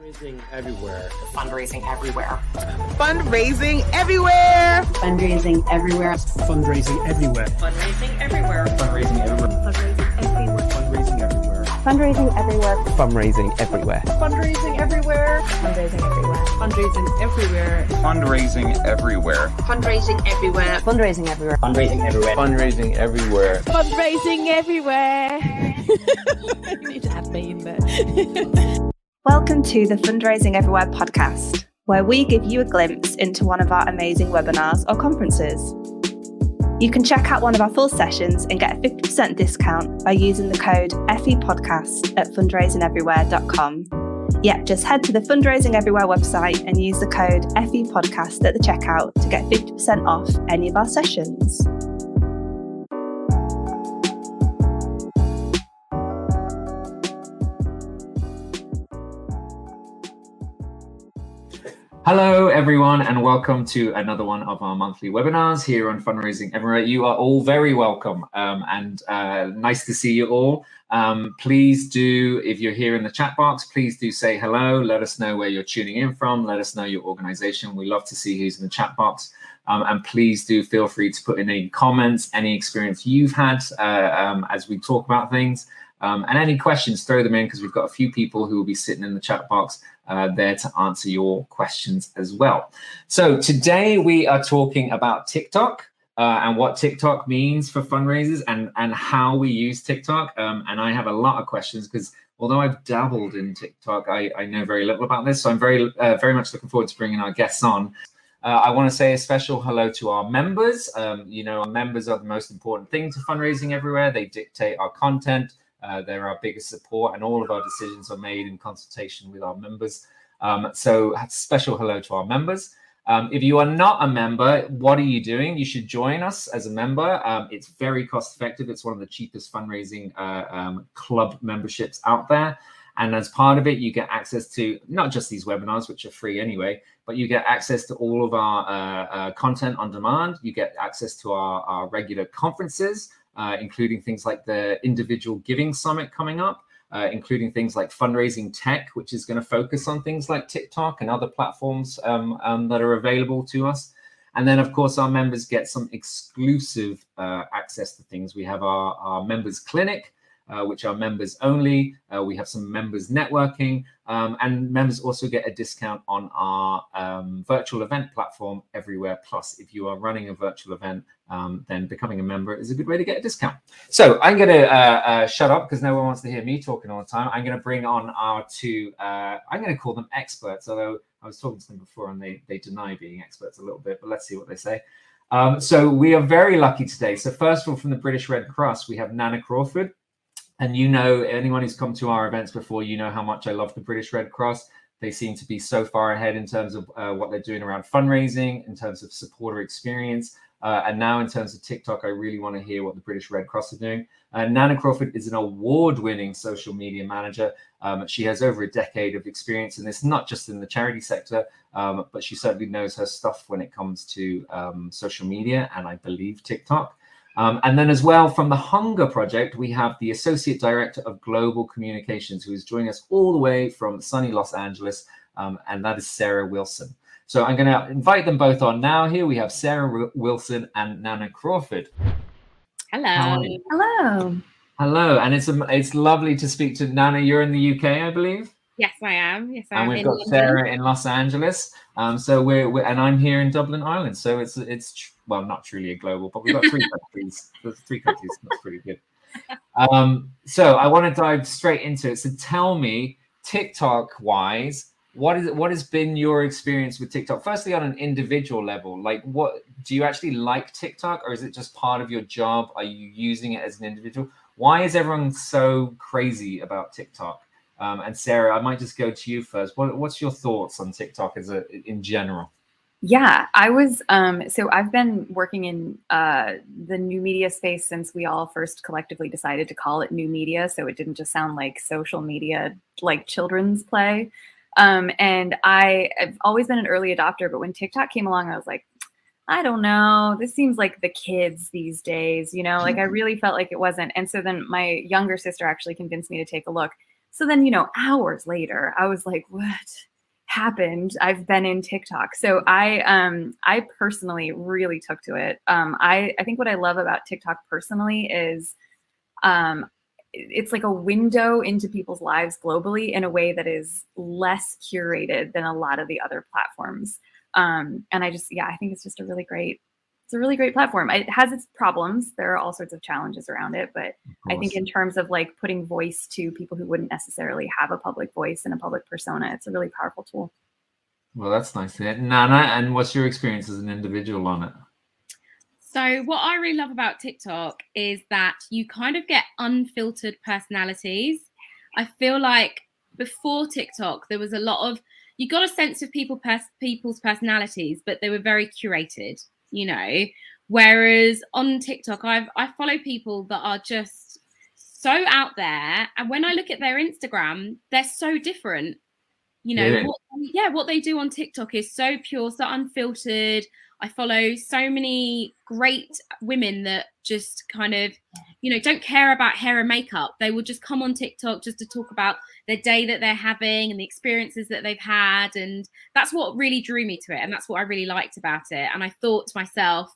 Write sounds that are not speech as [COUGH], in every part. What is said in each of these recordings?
Fundraising everywhere. Fundraising everywhere. Fundraising everywhere. Fundraising everywhere. Fundraising everywhere. Fundraising everywhere. Fundraising everywhere. Fundraising everywhere. Fundraising everywhere. Fundraising everywhere. Fundraising everywhere. Fundraising everywhere. Fundraising everywhere. Fundraising everywhere. Fundraising everywhere. Fundraising everywhere. Fundraising everywhere. Fundraising everywhere. Fundraising everywhere. you need to add me in there. Welcome to the Fundraising Everywhere podcast, where we give you a glimpse into one of our amazing webinars or conferences. You can check out one of our full sessions and get a 50% discount by using the code FEPodcast at fundraisingeverywhere.com. Yep, just head to the Fundraising Everywhere website and use the code FEPodcast at the checkout to get 50% off any of our sessions. Hello, everyone, and welcome to another one of our monthly webinars here on Fundraising Everywhere. You are all very welcome um, and uh, nice to see you all. Um, please do, if you're here in the chat box, please do say hello. Let us know where you're tuning in from. Let us know your organization. We love to see who's in the chat box. Um, and please do feel free to put in any comments, any experience you've had uh, um, as we talk about things. Um, and any questions, throw them in because we've got a few people who will be sitting in the chat box uh, there to answer your questions as well. So today we are talking about TikTok uh, and what TikTok means for fundraisers and and how we use TikTok. Um, and I have a lot of questions because although I've dabbled in TikTok, I, I know very little about this. So I'm very uh, very much looking forward to bringing our guests on. Uh, I want to say a special hello to our members. Um, you know, our members are the most important thing to fundraising everywhere. They dictate our content. Uh, they're our biggest support, and all of our decisions are made in consultation with our members. Um, so, special hello to our members. Um, if you are not a member, what are you doing? You should join us as a member. Um, it's very cost effective. It's one of the cheapest fundraising uh, um, club memberships out there. And as part of it, you get access to not just these webinars, which are free anyway, but you get access to all of our uh, uh, content on demand. You get access to our, our regular conferences uh, including things like the Individual Giving Summit coming up, uh, including things like Fundraising Tech, which is going to focus on things like TikTok and other platforms um, um, that are available to us. And then, of course, our members get some exclusive uh, access to things. We have our, our members clinic, uh, which are members only. Uh, we have some members networking, um, and members also get a discount on our um, virtual event platform Everywhere Plus. If you are running a virtual event, um, then becoming a member is a good way to get a discount. So I'm going to uh, uh, shut up because no one wants to hear me talking all the time. I'm going to bring on our two, uh, I'm going to call them experts, although I was talking to them before and they, they deny being experts a little bit, but let's see what they say. Um, so we are very lucky today. So first of all, from the British Red Cross, we have Nana Crawford. And you know, anyone who's come to our events before, you know how much I love the British Red Cross. They seem to be so far ahead in terms of uh, what they're doing around fundraising, in terms of supporter experience. Uh, and now, in terms of TikTok, I really want to hear what the British Red Cross are doing. Uh, Nana Crawford is an award winning social media manager. Um, she has over a decade of experience in this, not just in the charity sector, um, but she certainly knows her stuff when it comes to um, social media and I believe TikTok. Um, and then, as well, from the Hunger Project, we have the Associate Director of Global Communications, who is joining us all the way from sunny Los Angeles, um, and that is Sara Wilson. So I'm going to invite them both on now. Here we have Sara Wilson and Nana Crawford. Hello. Hello. Hello, and it's um, it's lovely to speak to Nana. You're in the UK, I believe. Yes, I am. Yes, I and am. And we've got London. Sara in Los Angeles. Um, so we're, we're and I'm here in Dublin, Ireland. So it's it's tr- well, not truly a global, but we've got three [LAUGHS] countries. There's three countries. That's pretty good. Um, so I want to dive straight into it. So tell me, TikTok wise, what is what has been your experience with TikTok? Firstly, on an individual level, like what do you actually like TikTok, or is it just part of your job? Are you using it as an individual? Why is everyone so crazy about TikTok? Um, and Sara, I might just go to you first. What, what's your thoughts on TikTok as a in general? Yeah, I was. Um, so I've been working in uh, the new media space since we all first collectively decided to call it new media. So it didn't just sound like social media, like children's play. Um, and I, I've always been an early adopter, but when TikTok came along, I was like, I don't know. This seems like the kids these days, you know, like I [LAUGHS] really felt like it wasn't. And so then my younger sister actually convinced me to take a look. So then, you know, hours later, I was like, what happened? I've been in TikTok. So I um I personally really took to it. Um I I think what I love about TikTok personally is um it's like a window into people's lives globally in a way that is less curated than a lot of the other platforms. Um, and I just, yeah, I think it's just a really great, it's a really great platform. It has its problems. There are all sorts of challenges around it, but I think in terms of like putting voice to people who wouldn't necessarily have a public voice and a public persona, it's a really powerful tool. Well, that's nice to. Nana, and what's your experience as an individual on it? So, what I really love about TikTok is that you kind of get unfiltered personalities. I feel like before TikTok, there was a lot of you got a sense of people pers- people's personalities, but they were very curated, you know. Whereas on TikTok, I've I follow people that are just so out there, and when I look at their Instagram, they're so different. You know, Really? what, yeah, what they do on TikTok is so pure, so unfiltered. I follow so many great women that just kind of, you know, don't care about hair and makeup. They will just come on TikTok just to talk about the day that they're having and the experiences that they've had. And that's what really drew me to it. And that's what I really liked about it. And I thought to myself,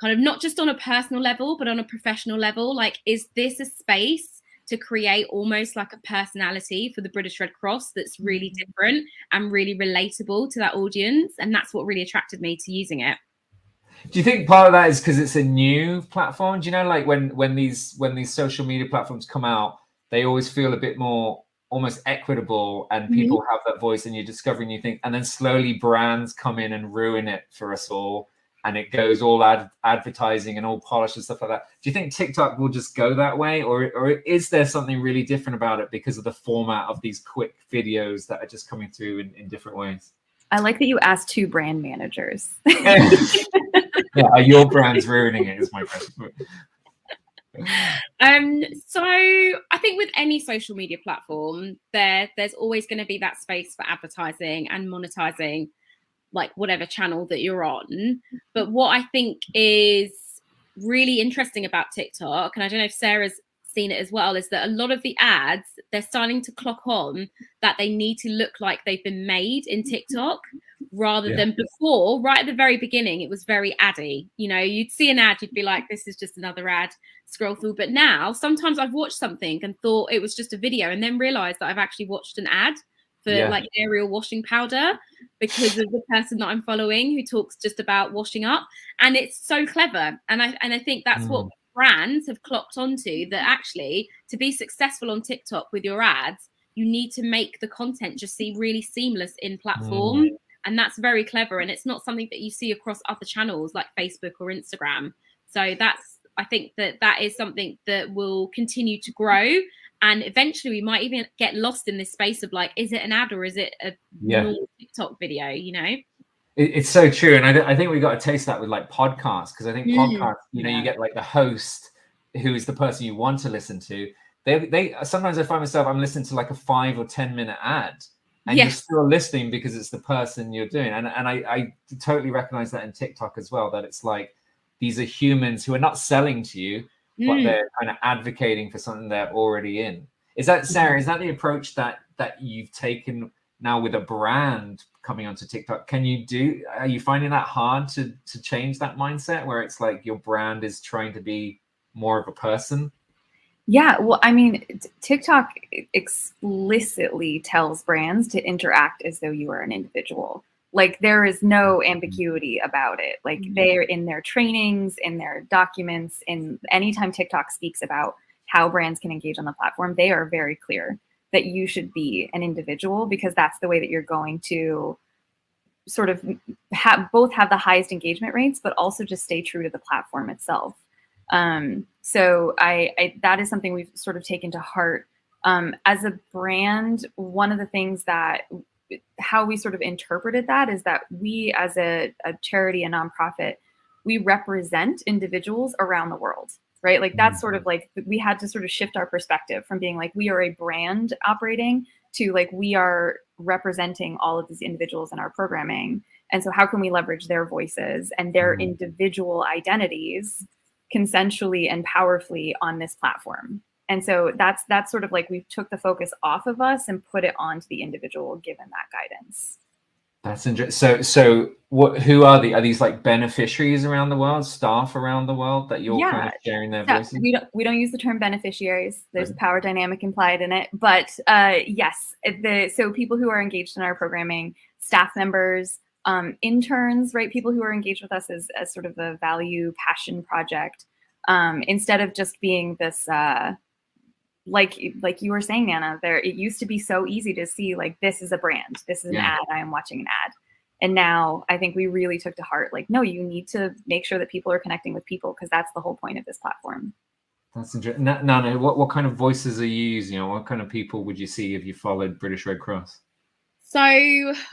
kind of not just on a personal level, but on a professional level, like, is this a space? To create almost like a personality for the British Red Cross that's really mm. different and really relatable to that audience. And that's what really attracted me to using it. Do you think part of that is because it's a new platform? Do you know, like when when these when these social media platforms come out, they always feel a bit more almost equitable, and mm-hmm. people have that voice, and you're discovering new things, and then slowly brands come in and ruin it for us all, and it goes all ad- advertising and all polished and stuff like that. Do you think TikTok will just go that way, or or is there something really different about it because of the format of these quick videos that are just coming through in, in different ways? I like that you asked two brand managers. [LAUGHS] [LAUGHS] yeah, are your brands ruining it? Is my question. Um, so I think with any social media platform, there there's always going to be that space for advertising and monetizing, like whatever channel that you're on. But what I think is really interesting about TikTok, and I don't know if Sara's seen it as well, is that a lot of the ads they're starting to clock on that they need to look like they've been made in TikTok rather Yeah. than before, right at the very beginning, it was very addy. You know, you'd see an ad, you'd be like, this is just another ad, scroll through. But now sometimes I've watched something and thought it was just a video and then realized that I've actually watched an ad for Yeah. like Ariel washing powder because of the person that I'm following who talks just about washing up. And it's so clever. And I and I think that's what Mm. Brands have clocked onto mm-hmm. that actually to be successful on TikTok with your ads, you need to make the content just seem really seamless in platform. Mm-hmm. And that's very clever. And it's not something that you see across other channels like Facebook or Instagram. So that's, I think that that is something that will continue to grow. And eventually we might even get lost in this space of like, is it an ad or is it a Yeah. TikTok video, you know? It, it's so true, and I, th- I think we got to taste that with like podcasts because I think Mm, podcasts, you know, you get like the host who is the person you want to listen to. They, they sometimes I find myself I'm listening to like a five or ten minute ad, and you're still listening because it's the person you're doing. And and I, I totally recognize that in TikTok as well. That it's like these are humans who are not selling to you, but Mm. they're kind of advocating for something they're already in. Is that Sarah? Is that the approach that that you've taken now with a brand coming onto TikTok? Can you do? Are you finding that hard to to change that mindset where it's like your brand is trying to be more of a person? Yeah, well, I mean, TikTok explicitly tells brands to interact as though you are an individual. Like there is no mm-hmm. ambiguity about it. Like mm-hmm. they're in their trainings, in their documents, in anytime TikTok speaks about how brands can engage on the platform, they are very clear that you should be an individual because that's the way that you're going to sort of have both have the highest engagement rates, but also just stay true to the platform itself. Um, so I, I that is something we've sort of taken to heart. Um, as a brand, one of the things that how we sort of interpreted that is that we as a, a charity, a nonprofit, we represent individuals around the world, right? Like that's sort of mm-hmm. like we had to sort of shift our perspective from being like we are a brand operating to like we are representing all of these individuals in our programming. And so how can we leverage their voices and their mm-hmm. individual identities consensually and powerfully on this platform? and so that's that's sort of like we took the focus off of us and put it onto the individual given that guidance That's interesting. So, so what? Who are the? Are these like beneficiaries around the world, staff around the world that you're kind of sharing their Yeah, voices? we don't we don't use the term beneficiaries. There's a power dynamic implied in it, but uh, yes, the so people who are engaged in our programming, staff members, um, interns, right? People who are engaged with us as as sort of a value passion project, um, instead of just being this. Uh, like like you were saying nana there it used to be so easy to see like this is a brand this is an Yeah. ad i am watching an ad and now i think we really took to heart like no you need to make sure that people are connecting with people because that's the whole point of this platform That's interesting. No, no, what what kind of voices are you using? You know, what kind of people would you see if you followed British Red Cross? So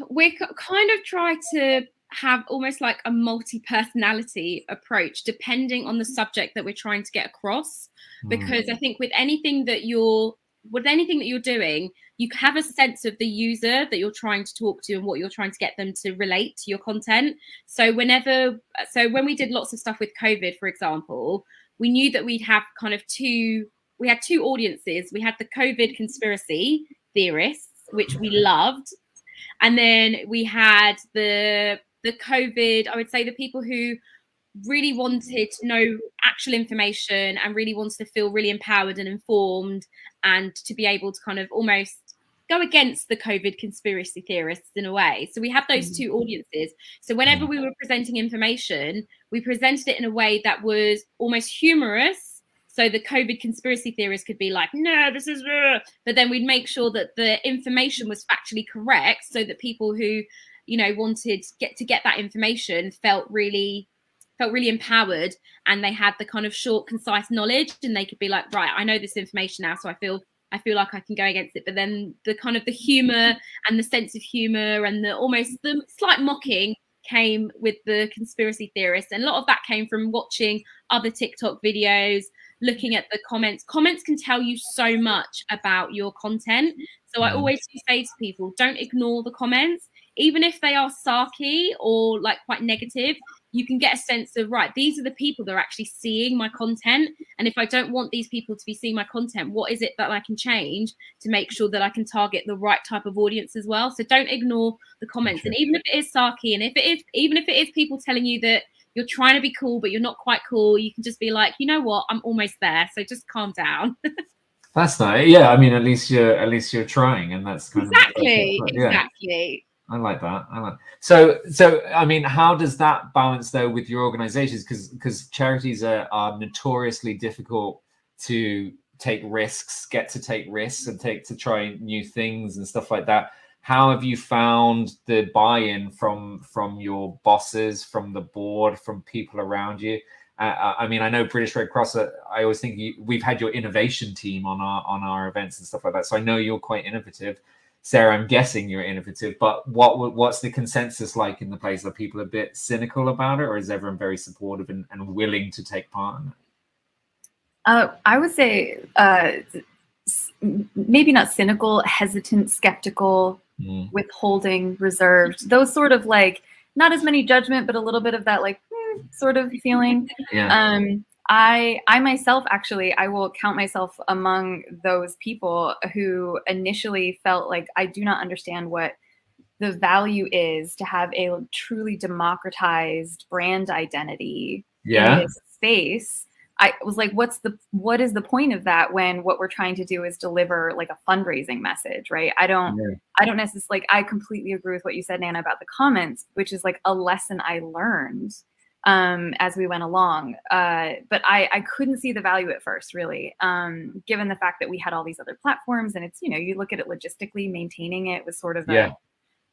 we kind of try to have almost like a multi-personality approach depending on the subject that we're trying to get across. Hmm. Because i think with anything that you're with anything that you're doing you have a sense of the user that you're trying to talk to and what you're trying to get them to relate to your content. So whenever so when we did lots of stuff with covid for example we knew that we'd have kind of two we had two audiences. We had the covid conspiracy theorists which we loved and then we had the the covid i would say the people who really wanted to know actual information and really wanted to feel really empowered and informed and to be able to kind of almost go against the covid conspiracy theorists in a way. So we have those two audiences. So whenever we were presenting information we presented it in a way that was almost humorous. So the covid conspiracy theorists could be like no this is uh," but then we'd make sure that the information was factually correct so that people who you know wanted get to get that information felt really felt really empowered and they had the kind of short concise knowledge and they could be like right i know this information now so i feel i feel like i can go against it. But then the kind of the humor and the sense of humor and the almost the slight mocking came with the conspiracy theorists. And a lot of that came from watching other tiktok videos looking at the comments. Comments can tell you so much about your content. So i Mhm. always say to people don't ignore the comments even if they are sarky or like quite negative you can get a sense of right these are the people that are actually seeing my content and if i don't want these people to be seeing my content what is it that i can change to make sure that i can target the right type of audience as well? So don't ignore the comments. And even if it is sarky and if it is even if it is people telling you that you're trying to be cool but you're not quite cool you can just be like you know what? I'm almost there so just calm down. [LAUGHS] That's nice. Yeah, I mean, at least you're at least you're trying, and that's kind exactly. of yeah. exactly I like that. I like so so. I mean, how does that balance though with your organizations? Because because charities are are notoriously difficult to take risks, get to take risks, and take to try new things and stuff like that. How have you found the buy-in from from your bosses, from the board, from people around you? Uh, I mean, I know British Red Cross. Uh, I always think you, we've had your innovation team on our on our events and stuff like that. So I know you're quite innovative. Sara, I'm guessing you're innovative, but what what's the consensus like in the place? Are people a bit cynical about it, or is everyone very supportive and, and willing to take part in it? Uh, I would say uh, maybe not cynical, hesitant, skeptical, Mm. withholding, reserved. Those sort of like not as many judgment, but a little bit of that like hmm, sort of feeling. Yeah. Um, I I myself actually I will count myself among those people who initially felt like I do not understand what the value is to have a truly democratized brand identity Yeah. in this space. I was like, what's the what is the point of that when what we're trying to do is deliver like a fundraising message, right? I don't Yeah. I don't necessarily like I completely agree with what you said, Nana, about the comments, which is like a lesson I learned um as we went along. Uh but I I couldn't see the value at first, really. Um, given the fact that we had all these other platforms and it's, you know, you look at it logistically, maintaining it was sort of a Yeah.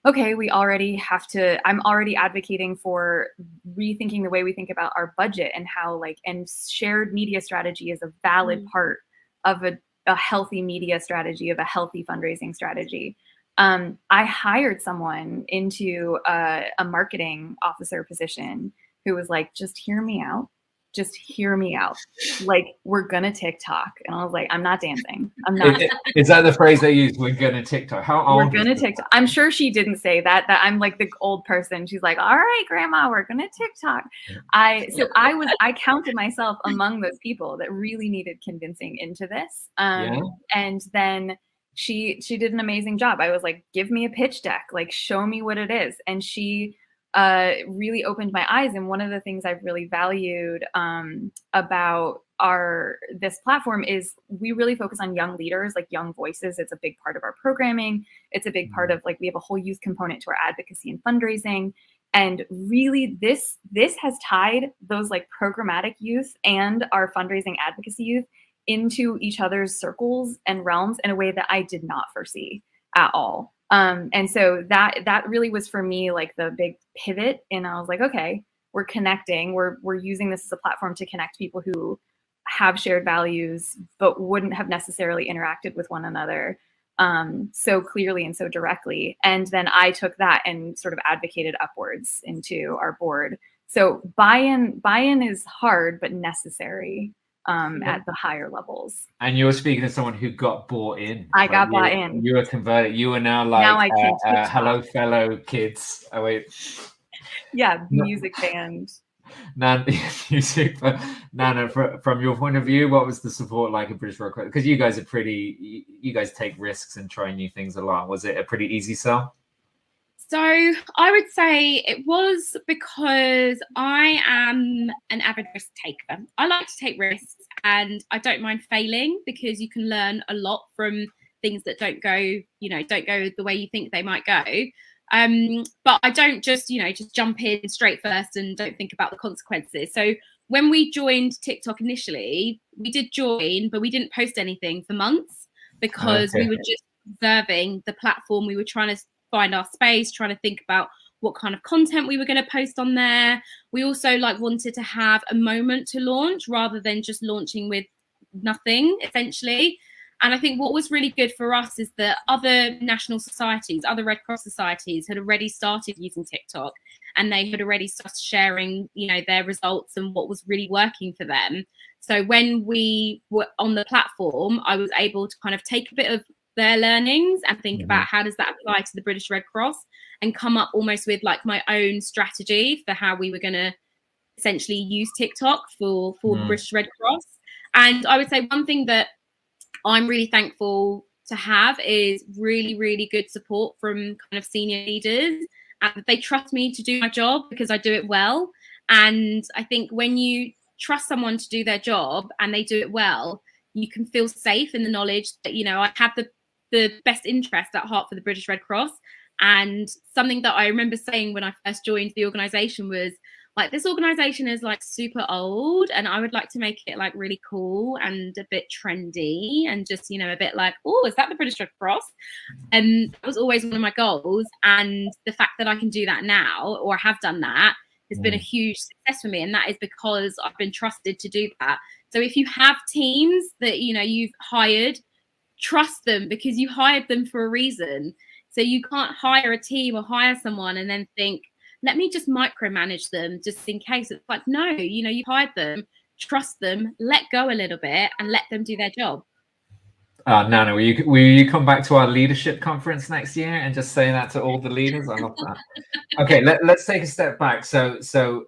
okay, we already have to, I'm already advocating for rethinking the way we think about our budget and how, like, and shared media strategy is a valid part of a, a healthy media strategy, of a healthy fundraising strategy. Um, I hired someone into a, a marketing officer position who was like, just hear me out. just hear me out. Like, we're gonna TikTok. And I was like, I'm not dancing. I'm not. Is, is that the phrase they use? We're gonna TikTok. How old? we're gonna? TikTok. I'm sure she didn't say that. That I'm like the old person. She's like, all right, grandma, we're gonna TikTok. I so I was I counted myself among those people that really needed convincing into this. Um Yeah. and then she she did an amazing job. I was like, give me a pitch deck, like show me what it is. And she uh, really opened my eyes. And one of the things I've really valued um, about our this platform is we really focus on young leaders, like young voices. It's a big part of our programming. It's a big part of like we have a whole youth component to our advocacy and fundraising. And really, this this has tied those like programmatic youth and our fundraising advocacy youth into each other's circles and realms in a way that I did not foresee at all. Um, and so that that really was for me like the big pivot. And I was like, okay, we're connecting. We're we're using this as a platform to connect people who have shared values but wouldn't have necessarily interacted with one another um, so clearly and so directly. And then I took that and sort of advocated upwards into our board. So buy-in buy-in is hard but necessary um, Yeah. at the higher levels. And you're speaking to someone who got bought in. I got you- bought in. You were converted. You are now like Now I uh, can uh, TikTok. hello, fellow kids. Oh wait, Yeah, music band. Nan, [LAUGHS] music. but Nana, fr- from your point of view, what was the support like in British Red Cross? Because you guys are pretty. You, you guys take risks and try new things a lot. Was it a pretty easy sell? So I would say it was because I am an avid risk taker. I like to take risks and I don't mind failing because you can learn a lot from things that don't go, you know, don't go the way you think they might go. Um, but I don't just, you know, just jump in straight first and don't think about the consequences. So when we joined TikTok initially, we did join, but we didn't post anything for months because we were just observing the platform. We were trying to find our space, trying to think about what kind of content we were going to post on there. We also like wanted to have a moment to launch rather than just launching with nothing essentially. And I think what was really good for us is that other national societies, other Red Cross societies had already started using TikTok and they had already started sharing, you know, their results and what was really working for them. So when we were on the platform, I was able to kind of take a bit of their learnings and think Mhm. about how does that apply to the British Red Cross and come up almost with like my own strategy for how we were going to essentially use TikTok for for the Mm. British Red Cross. And I would say one thing that I'm really thankful to have is really really good support from kind of senior leaders and they trust me to do my job because I do it well. And I think when you trust someone to do their job and they do it well, you can feel safe in the knowledge that you know I have the the best interest at heart for the British Red Cross. And something that I remember saying when I first joined the organization was like, this organization is like super old, and I would like to make it like really cool and a bit trendy and just, you know, a bit like, oh, is that the British Red Cross? And that was always one of my goals. And the fact that I can do that now, or have done that, has been a mm. huge success for me. And that is because I've been trusted to do that. So if you have teams that, you know, you've hired, trust them because you hired them for a reason. So you can't hire a team or hire someone and then think, let me just micromanage them just in case. It's like, no, you know, you hired them, trust them, let go a little bit and let them do their job. Uh, Nana, will you will you come back to our leadership conference next year and just say that to all the leaders? I love that. Okay, let, let's take a step back. So so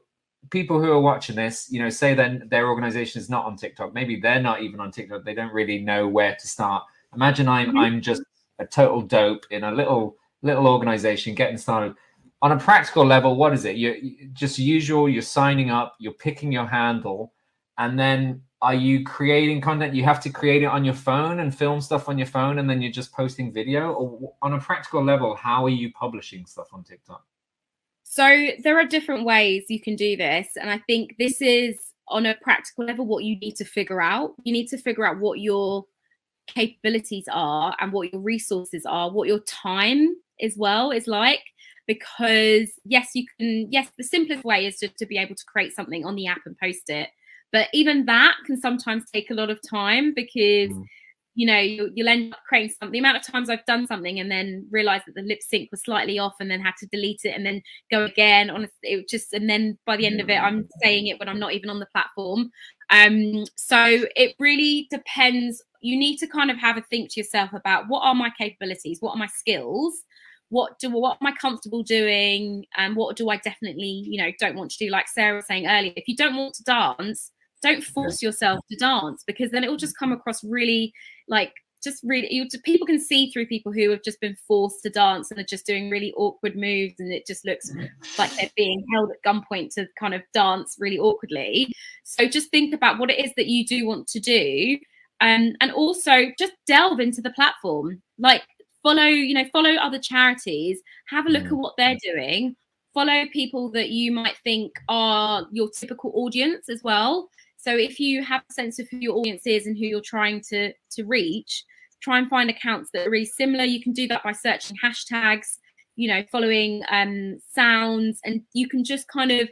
people who are watching this, you know, say then their organization is not on TikTok. Maybe they're not even on TikTok. They don't really know where to start. Imagine I'm Mhm. I'm just a total dope in a little little organization getting started. On a practical level, what is it? You you- just usual. You're signing up. You're picking your handle, and then are you creating content? You have to create it on your phone and film stuff on your phone, and then you're just posting video. Or on a practical level, how are you publishing stuff on TikTok? So there are different ways you can do this. And I think this is on a practical level what you need to figure out. You need to figure out what your capabilities are and what your resources are, what your time as well is like. Because yes, you can, yes, the simplest way is just to be able to create something on the app and post it. But even that can sometimes take a lot of time because you know you, you'll end up creating something the amount of times i've done something and then realized that the lip sync was slightly off and then had to delete it and then go again on it just and then by the end of it i'm saying it when i'm not even on the platform um so it really depends you need to kind of have a think to yourself about what are my capabilities what are my skills what do what am i comfortable doing and what do i definitely you know don't want to do? Like sara was saying earlier if you don't want to dance don't force yourself to dance because then it will just come across really like just really you, people can see through people who have just been forced to dance and are just doing really awkward moves and it just looks mm-hmm. like they're being held at gunpoint to kind of dance really awkwardly. So just think about what it is that you do want to do um, and also just delve into the platform like follow you know follow other charities have a look at what they're doing follow people that you might think are your typical audience as well so if you have a sense of who your audience is and who you're trying to to reach, try and find accounts that are really similar. You can do that by searching hashtags, you know, following um, sounds, and you can just kind of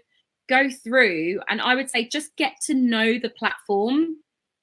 go through. And I would say just get to know the platform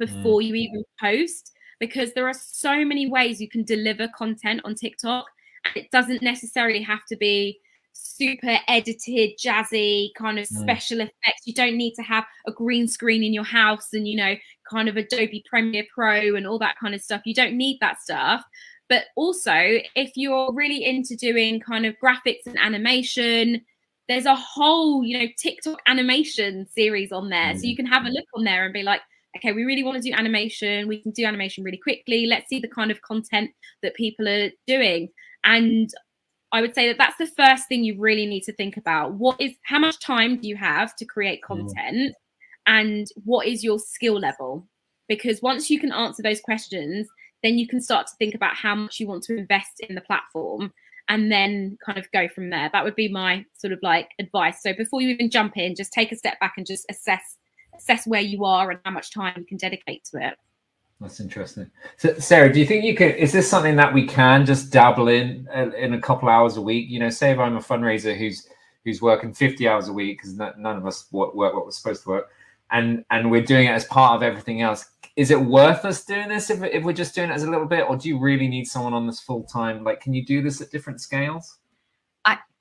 before mm. you even post, because there are so many ways you can deliver content on TikTok, and it doesn't necessarily have to be super edited, jazzy kind of mm. special mm. effects. You don't need to have a green screen in your house and, you know, kind of Adobe Premiere Pro and all that kind of stuff. You don't need that stuff. But also, if you're really into doing kind of graphics and animation, there's a whole, you know, TikTok animation series on there. Mm. So you can have a look on there and be like, okay, we really want to do animation. We can do animation really quickly. Let's see the kind of content that people are doing. And I would say that that's the first thing you really need to think about. What is how much time do you have to create mm. content mm. and what is your skill level? Because once you can answer those questions, then you can start to think about how much you want to invest in the platform and then kind of go from there. That would be my sort of like advice. So before you even jump in, just take a step back and just assess assess where you are and how much time you can dedicate to it. That's interesting. So, Sara, do you think you could? Is this something that we can just dabble in uh, in a couple hours a week? You know, say if I'm a fundraiser who's who's working 50 hours a week because none of us work, work what we're supposed to work, and and we're doing it as part of everything else. Is it worth us doing this if, if we're just doing it as a little bit, or do you really need someone on this full time? Like, can you do this at different scales?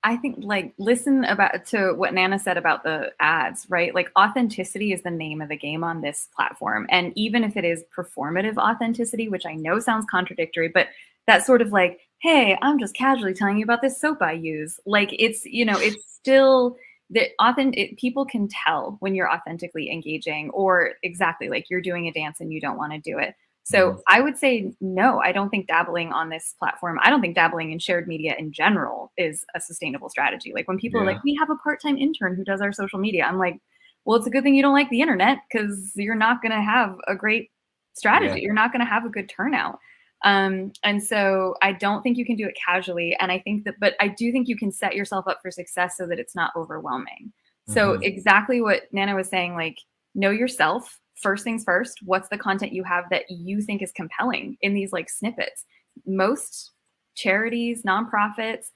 I think like listen about to what Nana said about the ads, right? Like authenticity is the name of the game on this platform. And even if it is performative authenticity, which I know sounds contradictory, but that sort of like, hey, I'm just casually telling you about this soap I use. Like it's, you know, it's still that often it, people can tell when you're authentically engaging or exactly like you're doing a dance and you don't want to do it so mm-hmm. I would say no, I don't think dabbling on this platform, I don't think dabbling in shared media in general is a sustainable strategy. Like when people yeah. are like, we have a part-time intern who does our social media, I'm like, well, it's a good thing you don't like the internet because you're not going to have a great strategy. Yeah. You're not going to have a good turnout. Um, and so I don't think you can do it casually. And I think that, but I do think you can set yourself up for success so that it's not overwhelming. So mm-hmm. exactly what Nana was saying, like know yourself, first things first, what's the content you have that you think is compelling in these like snippets? Most charities, nonprofits,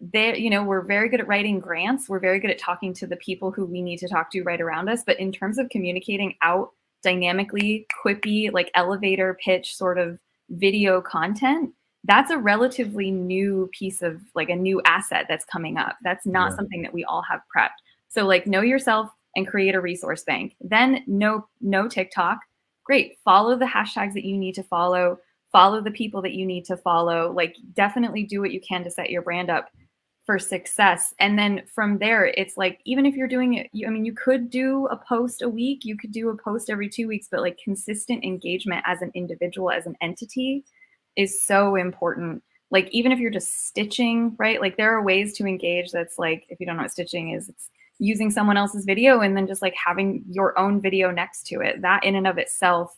they, you know, we're very good at writing grants. We're very good at talking to the people who we need to talk to right around us. But in terms of communicating out dynamically, quippy, like elevator pitch sort of video content, that's a relatively new piece of like a new asset that's coming up. That's not yeah. something that we all have prepped. So like know yourself, and create a resource bank. Then no no TikTok. Great. Follow the hashtags that you need to follow. Follow the people that you need to follow. Like definitely do what you can to set your brand up for success. And then from there, it's like even if you're doing it, you, I mean, you could do a post a week, you could do a post every two weeks, but like consistent engagement as an individual, as an entity, is so important. Like even if you're just stitching, right? Like there are ways to engage that's like if you don't know what stitching is, it's using someone else's video and then just like having your own video next to it. That in and of itself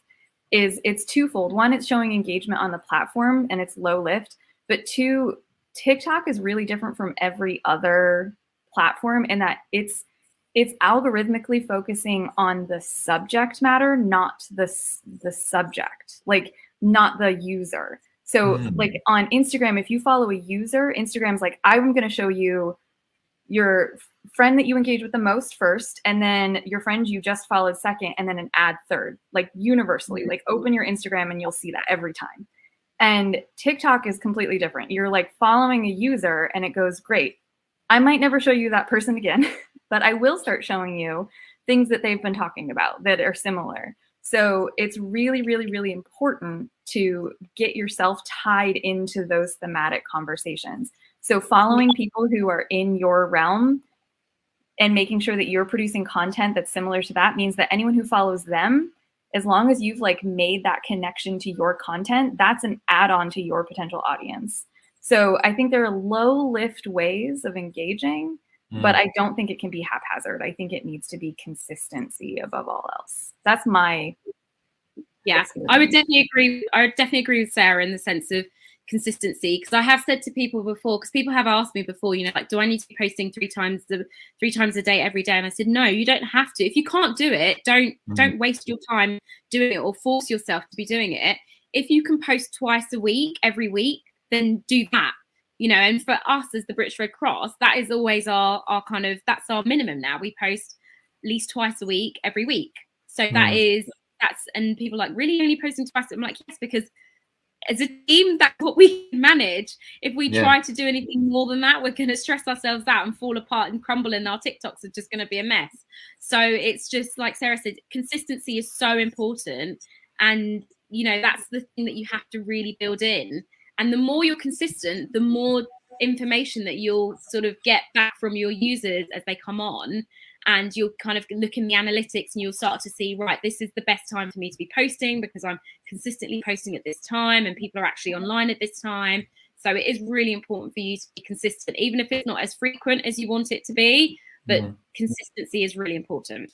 is it's twofold. One it's showing engagement on the platform and it's low lift but two tiktok is really different from every other platform in that it's it's algorithmically focusing on the subject matter not the the subject like not the user. So mm. like on instagram if you follow a user instagram's like i'm going to show you your friend that you engage with the most first, and then your friend you just followed second, and then an ad third, like universally. Mm-hmm. Like open your Instagram and you'll see that every time. And TikTok is completely different. You're like following a user and it goes, great. I might never show you that person again, [LAUGHS] but I will start showing you things that they've been talking about that are similar. So it's really, really, really important to get yourself tied into those thematic conversations. So following people who are in your realm and making sure that you're producing content that's similar to that means that anyone who follows them, as long as you've like made that connection to your content, that's an add-on to your potential audience. So I think there are low lift ways of engaging, mm. but I don't think it can be haphazard. I think it needs to be consistency above all else. That's my yeah. I would definitely agree. I would definitely agree with Sara in the sense of consistency because I have said to people before because people have asked me before you know like do I need to be posting three times the three times a day every day? And I said no you don't have to. If you can't do it don't mm-hmm. don't waste your time doing it or force yourself to be doing it. If you can post twice a week every week then do that. You know and for us as the British Red Cross that is always our our kind of that's our minimum now. We post at least twice a week every week. So mm-hmm. that is that's and people like really? Only posting twice? I'm like yes because as a team, that's what we can manage. If we yeah. try to do anything more than that, we're going to stress ourselves out and fall apart and crumble, and our TikToks are just going to be a mess. So it's just like Sara said, consistency is so important. And, you know, that's the thing that you have to really build in. And the more you're consistent, the more information that you'll sort of get back from your users as they come on and you'll kind of look in the analytics and you'll start to see right this is the best time for me to be posting because i'm consistently posting at this time and people are actually online at this time so it is really important for you to be consistent even if it's not as frequent as you want it to be but mm. consistency is really important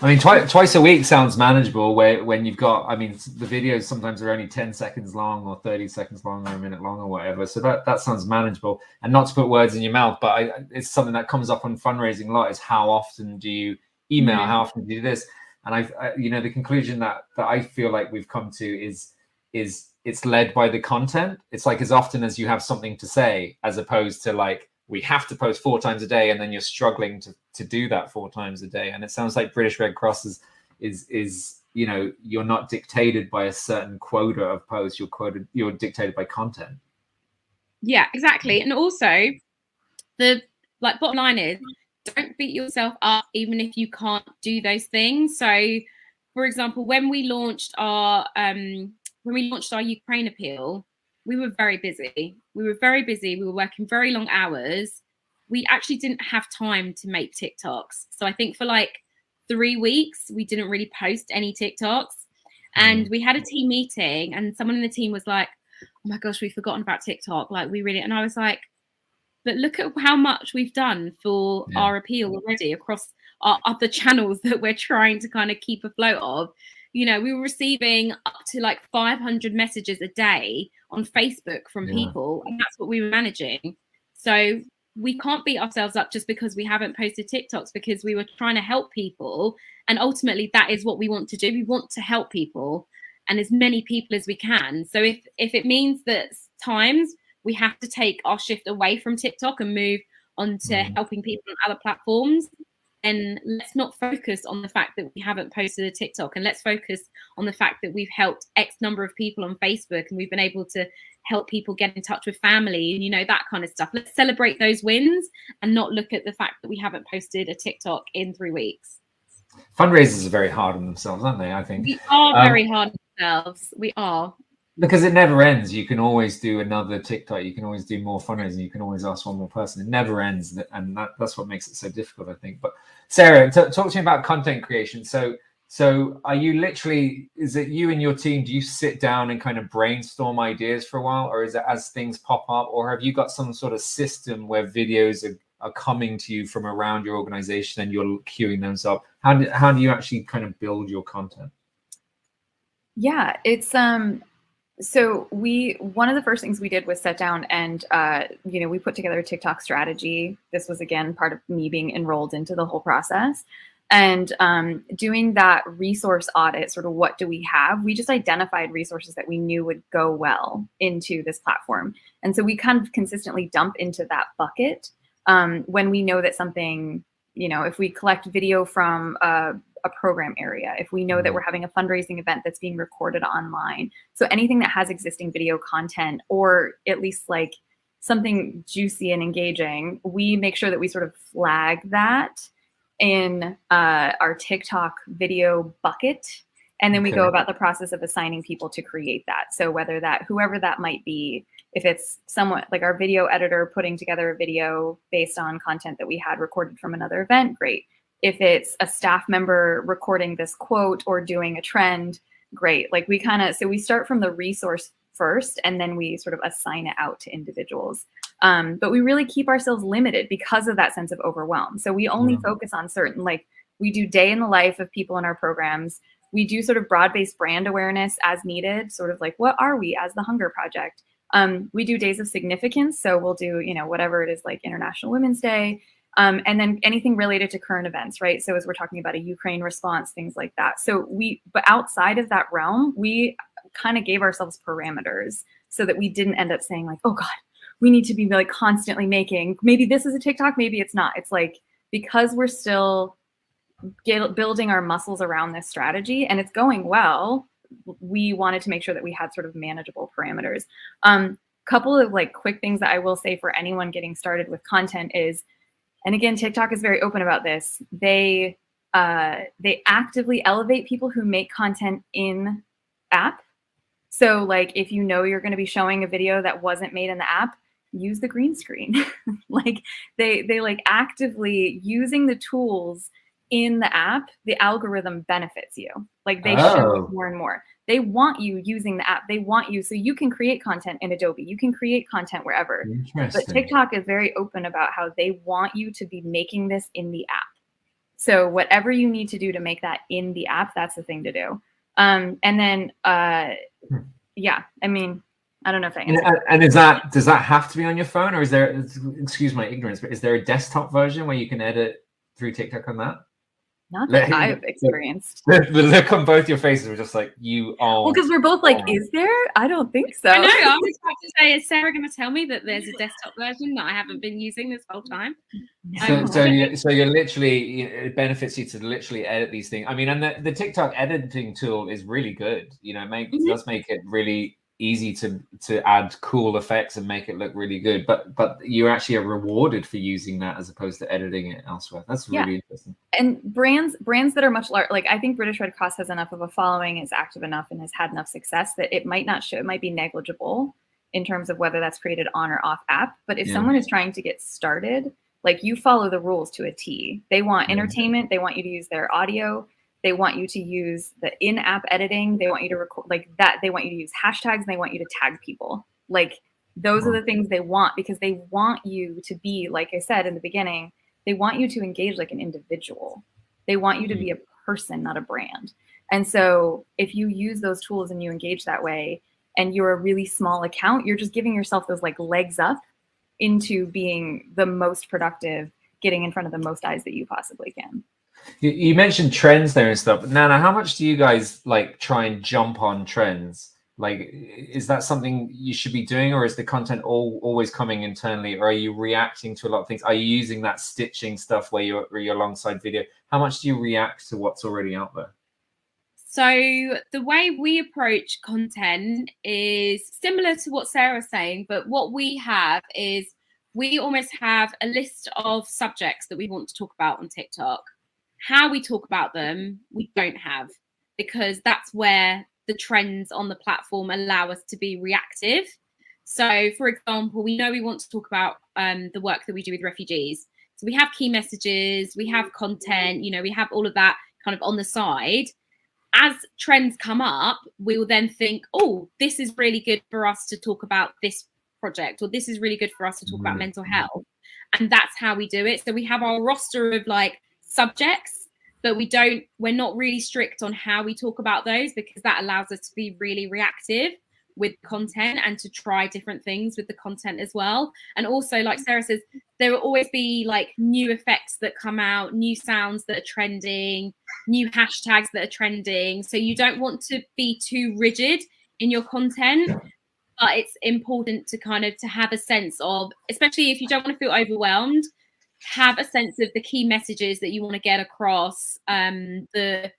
I mean, twice twice a week sounds manageable. Where when you've got, I mean, the videos sometimes are only ten seconds long, or thirty seconds long, or a minute long, or whatever. So that that sounds manageable. And not to put words in your mouth, but I, it's something that comes up on fundraising a lot. Is how often do you email? Mm-hmm. How often do you do this? And I've, I, you know, the conclusion that that I feel like we've come to is is it's led by the content. It's like as often as you have something to say, as opposed to like we have to post four times a day and then you're struggling to, to do that four times a day and it sounds like british red cross is is is you know you're not dictated by a certain quota of posts you're quoted you're dictated by content yeah exactly and also the like bottom line is don't beat yourself up even if you can't do those things so for example when we launched our um when we launched our ukraine appeal we were very busy. We were very busy. We were working very long hours. We actually didn't have time to make TikToks. So I think for like three weeks, we didn't really post any TikToks. And mm. we had a team meeting, and someone in the team was like, Oh my gosh, we've forgotten about TikTok. Like, we really, and I was like, But look at how much we've done for yeah. our appeal already across our other channels that we're trying to kind of keep afloat of you know, we were receiving up to like 500 messages a day on Facebook from yeah. people, and that's what we were managing. So we can't beat ourselves up just because we haven't posted TikToks because we were trying to help people. And ultimately, that is what we want to do. We want to help people and as many people as we can. So if if it means that times we have to take our shift away from TikTok and move on to mm. helping people on other platforms, then let's not focus on the fact that we haven't posted a TikTok and let's focus on the fact that we've helped X number of people on Facebook and we've been able to help people get in touch with family and you know that kind of stuff. Let's celebrate those wins and not look at the fact that we haven't posted a TikTok in three weeks. Fundraisers are very hard on themselves, aren't they? I think we are um, very hard on ourselves. We are because it never ends. You can always do another TikTok. You can always do more fundraising. You can always ask one more person. It never ends, and that, that's what makes it so difficult, I think. But Sara, t- talk to me about content creation. So, so are you literally? Is it you and your team? Do you sit down and kind of brainstorm ideas for a while, or is it as things pop up, or have you got some sort of system where videos are, are coming to you from around your organization and you're queuing those up? How do, how do you actually kind of build your content? Yeah, it's um so we one of the first things we did was sit down and uh, you know we put together a tiktok strategy. This was again part of me being enrolled into the whole process. And um, doing that resource audit sort of what do we have? We just identified resources that we knew would go well into this platform. And so we kind of consistently dump into that bucket um, when we know that something, you know, if we collect video from a, a program area, if we know that we're having a fundraising event that's being recorded online. So anything that has existing video content or at least like something juicy and engaging, we make sure that we sort of flag that in uh, our TikTok video bucket. And then we go about the process of assigning people to create that. So whether that, whoever that might be, if it's someone like our video editor putting together a video based on content that we had recorded from another event, great. If it's a staff member recording this quote or doing a trend, great. Like we kind of, so we start from the resource first and then we sort of assign it out to individuals. Um, but we really keep ourselves limited because of that sense of overwhelm. So we only focus on certain, like we do day in the life of people in our programs. We do sort of broad based brand awareness as needed, sort of like what are we as the Hunger Project? Um, we do days of significance. So we'll do, you know, whatever it is like International Women's Day. Um, and then anything related to current events, right? So as we're talking about a Ukraine response, things like that. So we, but outside of that realm, we kind of gave ourselves parameters so that we didn't end up saying like, oh God, we need to be like constantly making, maybe this is a TikTok, maybe it's not. It's like, because we're still get, building our muscles around this strategy and it's going well, we wanted to make sure that we had sort of manageable parameters. Um, couple of like quick things that I will say for anyone getting started with content is, and again, TikTok is very open about this. They uh, they actively elevate people who make content in app. So like if you know you're going to be showing a video that wasn't made in the app, use the green screen. [LAUGHS] like they they like actively using the tools in the app, the algorithm benefits you. Like they show Oh. you more and more. They want you using the app. They want you so you can create content in Adobe. You can create content wherever. But TikTok is very open about how they want you to be making this in the app. So whatever you need to do to make that in the app, that's the thing to do. Um, and then, uh, Hmm. yeah, I mean, I don't know if that And, and is that does that have to be on your phone, or is there? Excuse my ignorance, but is there a desktop version where you can edit through TikTok on that? Not let- that I've [LAUGHS] experienced. [LAUGHS] The, the look on both your faces were just like you are. Well, because we're both like, is there? I don't think so. I know. I [LAUGHS] was about to say, is Sara going to tell me that there's a desktop version that I haven't been using this whole time? So, so, you, so you're literally you know, it benefits you to literally edit these things. I mean, and the, the TikTok editing tool is really good. You know, make Mhm. does make it really easy to to add cool effects and make it look really good. But but you actually are rewarded for using that as opposed to editing it elsewhere. That's Yeah. really interesting. and brands brands that are much larger like i think british red cross has enough of a following is active enough and has had enough success that it might not show it might be negligible in terms of whether that's created on or off app but if Yeah. someone is trying to get started like you follow the rules to a t they want Yeah. entertainment they want you to use their audio they want you to use the in-app editing they want you to record like that they want you to use hashtags and they want you to tag people. Like those are the things they want because they want you to be like i said in the beginning they want you to engage like an individual. They want you to be mm-hmm. a person not a brand. And so if you use those tools and you engage that way and you're a really small account you're just giving yourself those like legs up into being the most productive getting in front of the most eyes that you possibly can You, you mentioned trends there and stuff. Nana, how much do you guys like try and jump on trends? Like, is that something you should be doing, or is the content all always coming internally, or are you reacting to a lot of things? Are you using that stitching stuff where you're, where you're alongside video? How much do you react to what's already out there? So the way we approach content is similar to what Sara's saying, but what we have is we almost have a list of subjects that we want to talk about on TikTok. How we talk about them, we don't have because that's where the trends on the platform allow us to be reactive. So, for example, we know we want to talk about um, the work that we do with refugees. So we have key messages, we have content, you know, we have all of that kind of on the side as trends come up, we will then think, oh, this is really good for us to talk about this project, or this is really good for us to talk about Mhm. mental health. And that's how we do it. So we have our roster of like subjects, but we don't, we're not really strict on how we talk about those because that allows us to be really reactive with content and to try different things with the content as well. And also, like mm. Sara says, there will always be like new effects that come out, new sounds that are trending, new hashtags that are trending. So you don't want to be too rigid in your content. but it's important to kind of to have a sense of especially if you don't want to feel overwhelmed have a sense of the key messages that you want to get across um the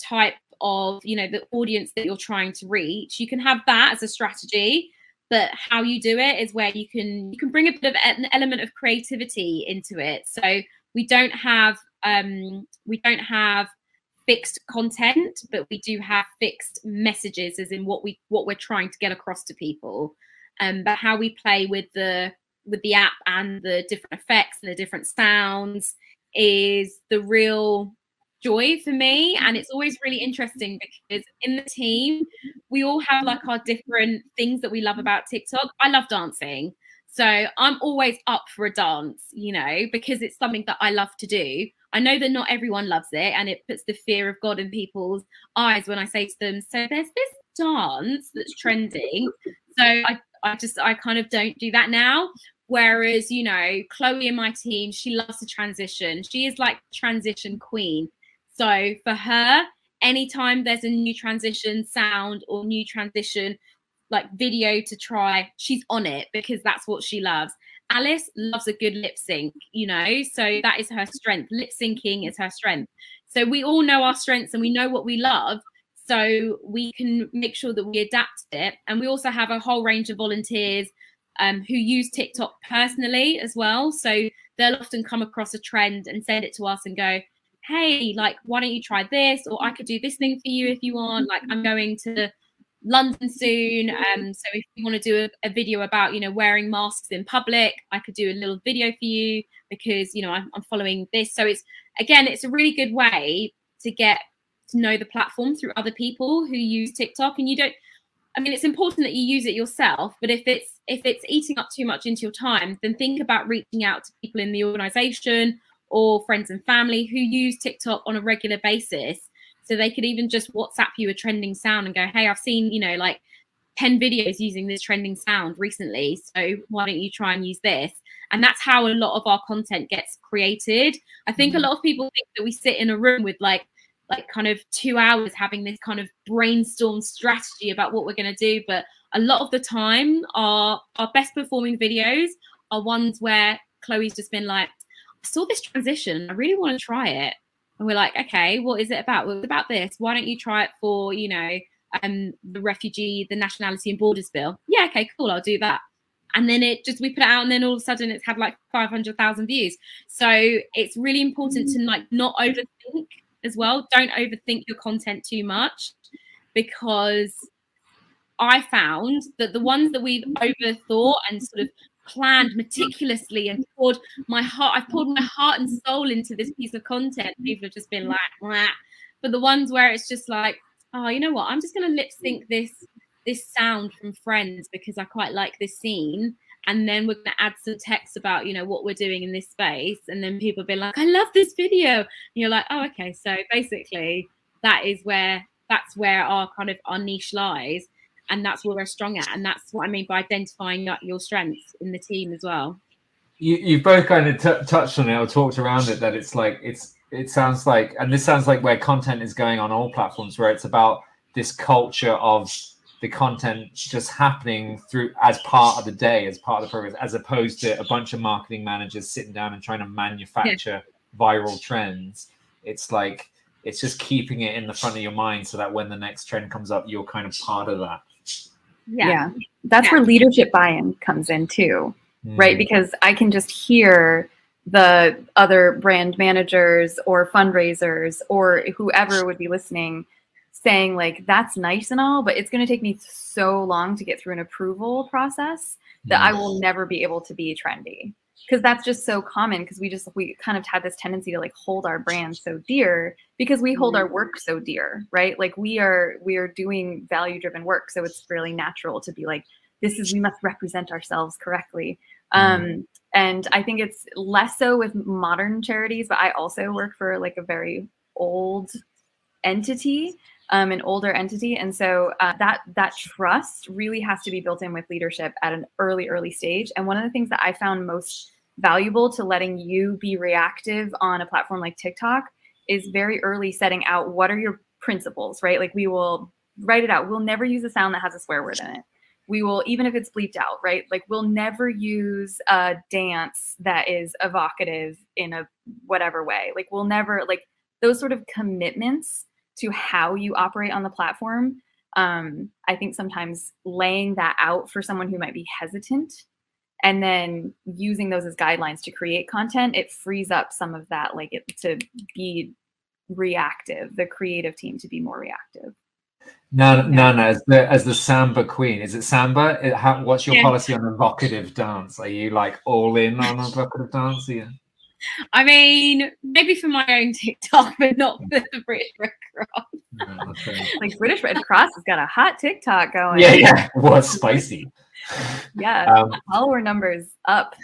type of you know the audience that you're trying to reach. You can have that as a strategy but how you do it is where you can you can bring a bit of an element of creativity into it. So we don't have um we don't have fixed content but we do have fixed messages as in what we what we're trying to get across to people. Um but how we play with the with the app and the different effects and the different sounds is the real joy for me and it's always really interesting because in the team we all have like our different things that we love about TikTok. I love dancing. So I'm always up for a dance, you know, because it's something that I love to do. I know that not everyone loves it and it puts the fear of God in people's eyes when I say to them, so there's this dance that's trending. So I, I just I kind of don't do that now. Whereas, you know, Chloe in my team, she loves to transition. She is like transition queen. So for her, anytime there's a new transition sound or new transition like video to try, she's on it because that's what she loves. Alice loves a good lip sync, you know, so that is her strength. Lip syncing is her strength. So we all know our strengths and we know what we love. So we can make sure that we adapt it. And we also have a whole range of volunteers um, who use TikTok personally as well. So they'll often come across a trend and send it to us and go, hey, like, why don't you try this? Or I could do this thing for you if you want. Like, I'm going to London soon. Um, so if you want to do a, a, video about, you know, wearing masks in public, I could do a little video for you because, you know, I'm, I'm following this. So it's, again, it's a really good way to get to know the platform through other people who use TikTok. And you don't, I mean, it's important that you use it yourself, but if it's if it's eating up too much into your time, then think about reaching out to people in the organization or friends and family who use TikTok on a regular basis. So they could even just WhatsApp you a trending sound and go, Hey, I've seen, you know, like 10 videos using this trending sound recently. So why don't you try and use this? And that's how a lot of our content gets created. I think a mm. lot of people think that we sit in a room with like, like kind of two hours having this kind of brainstorm strategy about what we're going to do. But a lot of the time, our our best performing videos are ones where Chloe's just been like, I saw this transition. I really want to try it. And we're like, okay, what is it about? Well, it's about this. Why don't you try it for, you know, um, the refugee, the nationality and borders bill? Yeah, okay, cool. I'll do that. And then it just we put it out, and then all of a sudden it's had like five hundred thousand views. So it's really important to like not overthink as well. Don't overthink your content too much because I found that the ones that we've overthought and sort of planned meticulously and poured my heart. I've poured my heart and soul into this piece of content. People have just been like, Wah. but the ones where it's just like, oh, you know what? I'm just going to lip sync this this sound from Friends because I quite like this scene. And then we're going to add some text about, you know, what we're doing in this space. And then people be like, I love this video. And you're like, oh, okay. So basically, that is where that's where our kind of our niche lies and that's where we're strong at and that's what i mean by identifying your strengths in the team as well you, you've both kind of t- touched on it or talked around it that it's like it's it sounds like and this sounds like where content is going on all platforms where it's about this culture of the content just happening through as part of the day as part of the program as opposed to a bunch of marketing managers sitting down and trying to manufacture yeah. viral trends it's like it's just keeping it in the front of your mind so that when the next trend comes up you're kind of part of that yeah, yeah. that's yeah. where leadership buy-in comes in too mm. right because i can just hear the other brand managers or fundraisers or whoever would be listening saying like that's nice and all but it's going to take me so long to get through an approval process that i will never be able to be trendy because that's just so common because we just we kind of had this tendency to like hold our brand so dear because we hold our mm-hmm. work so dear right like we are we are doing value driven work so it's really natural to be like this is we must represent ourselves correctly mm-hmm. um and i think it's less so with modern charities but i also work for like a very old entity um, an older entity, and so uh, that that trust really has to be built in with leadership at an early early stage. And one of the things that I found most valuable to letting you be reactive on a platform like TikTok is very early setting out what are your principles, right? Like we will write it out. We'll never use a sound that has a swear word in it. we will even if it's bleeped out right like we'll never use a dance that is evocative in a whatever way like we'll never like those sort of commitments to how you operate on the platform um, i think sometimes laying that out for someone who might be hesitant and then using those as guidelines to create content it frees up some of that like it to be reactive the creative team to be more reactive No, no, no. As the as the samba queen, is it samba? It, how, what's your Yeah. policy on evocative dance? Are you like all in on evocative dance? Yeah. I mean, maybe for my own TikTok, but not for the British Red Cross. No, okay. like british red cross has got a hot tiktok going yeah, yeah. [LAUGHS] Was spicy. yeah Um, follower numbers up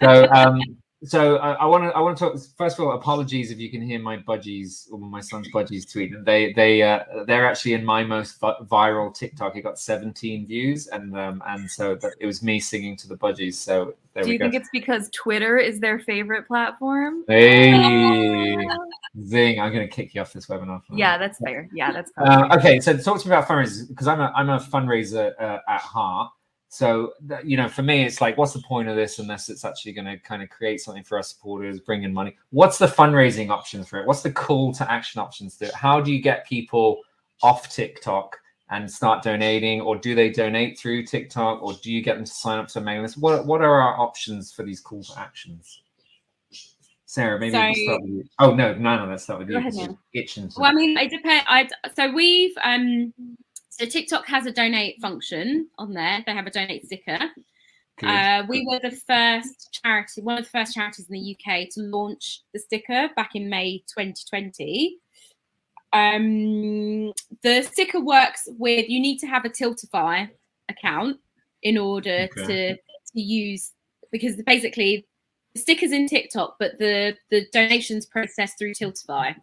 so um so i want to i want to talk first of all apologies if you can hear my budgies or my son's budgies tweet. They they uh they're actually in my most viral tiktok. It got 17 views and um and so that it was me singing to the budgies so there do you think it's because twitter is their favorite platform? Hey zing i'm gonna kick you off this webinar for yeah that's fair. Yeah that's Uh, okay, so talk to me about fundraisers because I'm a I'm a fundraiser uh, at heart. So you know, for me, it's like, what's the point of this unless it's actually going to kind of create something for our supporters, bring in money? What's the fundraising options for it? What's the call to action options to it? How do you get people off TikTok and start donating, or do they donate through TikTok, or do you get them to sign up to a mailing list? What what are our options for these call to actions? Sara, maybe we'll So- start with you. Oh no, no, no, let's start with you. ahead, 'cause Nana. you're Itching. Well, I mean, it depends. I so we've um so TikTok has a donate function on there. They have a donate sticker. Uh, we were the first charity, one of the first charities in the UK to launch the sticker back in May 2020. Um, the sticker works with you need to have a Tiltify account in order Okay. to to use because basically the stickers in TikTok, but the the donations processed through Tiltify.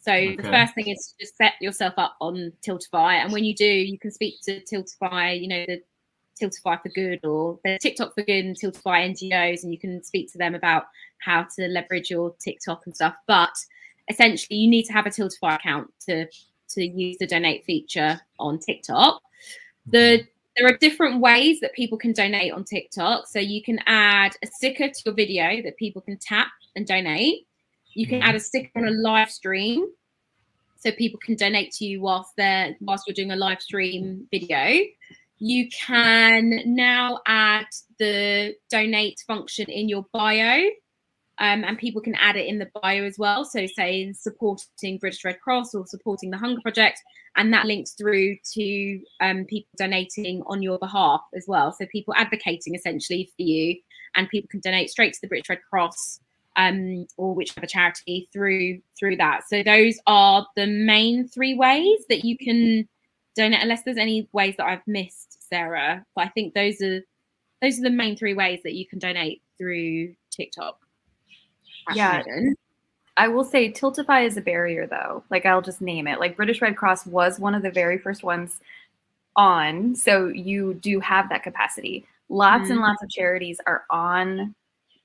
So the first thing is to just set yourself up on Tiltify, and when you do, you can speak to Tiltify. You know the Tiltify for Good or the TikTok for Good and Tiltify NGOs, and you can speak to them about how to leverage your TikTok and stuff. But essentially, you need to have a Tiltify account to to use the donate feature on TikTok. The mm-hmm. there are different ways that people can donate on TikTok. So you can add a sticker to your video that people can tap and donate. You can add a sticker on a live stream so people can donate to you whilst they're whilst you're doing a live stream video. You can now add the donate function in your bio, um, and people can add it in the bio as well. So, say supporting British Red Cross or supporting the Hunger Project, and that links through to um, people donating on your behalf as well. So, people advocating essentially for you, and people can donate straight to the British Red Cross um, or whichever charity through through that. So, those are the main three ways that you can donate. Unless there's any ways that I've missed, Sara, but I think those are those are the main three ways that you can donate through TikTok. Yeah. I will say Tiltify is a barrier though. Like I'll just name it. Like British Red Cross was one of the very first ones on. So you do have that capacity. Lots and Mhm. lots of charities are on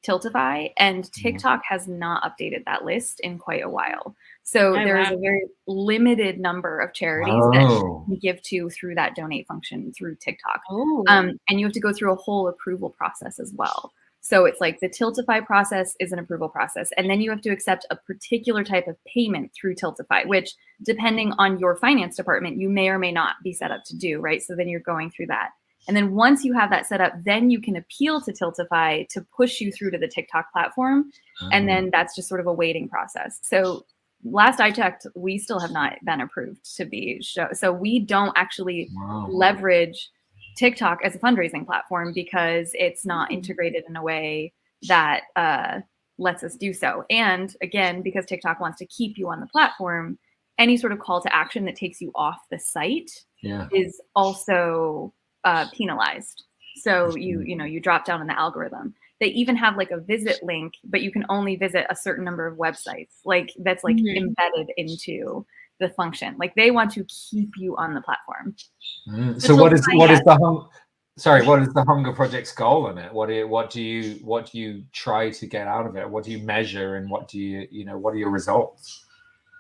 Tiltify and TikTok has not updated that list in quite a while. So Oh, there is wow. a very limited number of charities that Oh. you give to through that donate function through TikTok. Oh, Um, and you have to go through a whole approval process as well. So it's like the Tiltify process is an approval process, and then you have to accept a particular type of payment through Tiltify, which, depending on your finance department, you may or may not be set up to do. Right. So then you're going through that, and then once you have that set up, then you can appeal to Tiltify to push you through to the TikTok platform, and then that's just sort of a waiting process. So last I checked, we still have not been approved to be show. So we don't actually Wow. leverage TikTok as a fundraising platform because it's not integrated in a way that uh, lets us do so. And again, because TikTok wants to keep you on the platform, any sort of call to action that takes you off the site Yeah. is also uh, penalized. So you you know you drop down in the algorithm. They even have like a visit link, but you can only visit a certain number of websites. Like that's like Mhm. embedded into the function. Like they want to keep you on the platform. Mm, So what is Tiltify, what is yes. the hung, sorry what is the Hunger Project's goal in it? What do you, what do you what do you try to get out of it? What do you measure and what do you you know what are your results?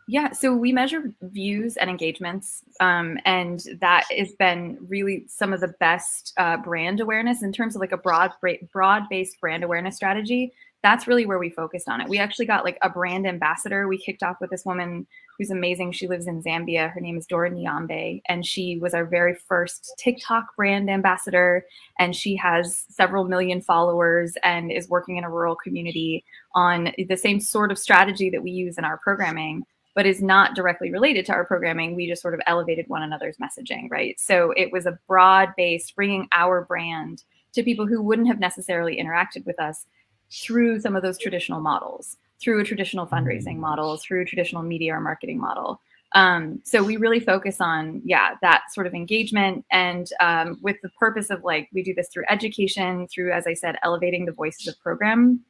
Yeah, so we measure views and engagements, um, and that has been really some of the best uh, brand awareness in terms of like a broad, broad-based brand awareness strategy. That's really where we focused on it. We actually got like a brand ambassador. We kicked off with this woman who's amazing. She lives in Zambia. Her name is Dora Nyambe, and she was our very first TikTok brand ambassador. And she has several million followers and is working in a rural community on the same sort of strategy that we use in our programming but is not directly related to our programming. We just sort of elevated one another's messaging, right? So it was a broad based bringing our brand to people who wouldn't have necessarily interacted with us through some of those traditional models, through a traditional fundraising model, through a traditional media or marketing model. Um, so we really focus on, yeah, that sort of engagement and um, with the purpose of like, we do this through education, through, as I said, elevating the voices of program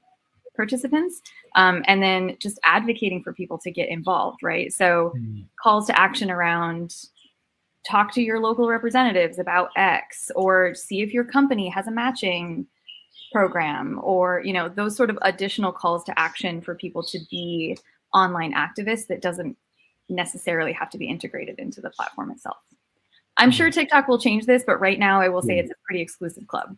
participants um, and then just advocating for people to get involved right? So mm. calls to action around talk to your local representatives about x or see if your company has a matching program or you know those sort of additional calls to action for people to be online activists that doesn't necessarily have to be integrated into the platform itself. I'm sure tiktok will change this but right now i will say it's a pretty exclusive club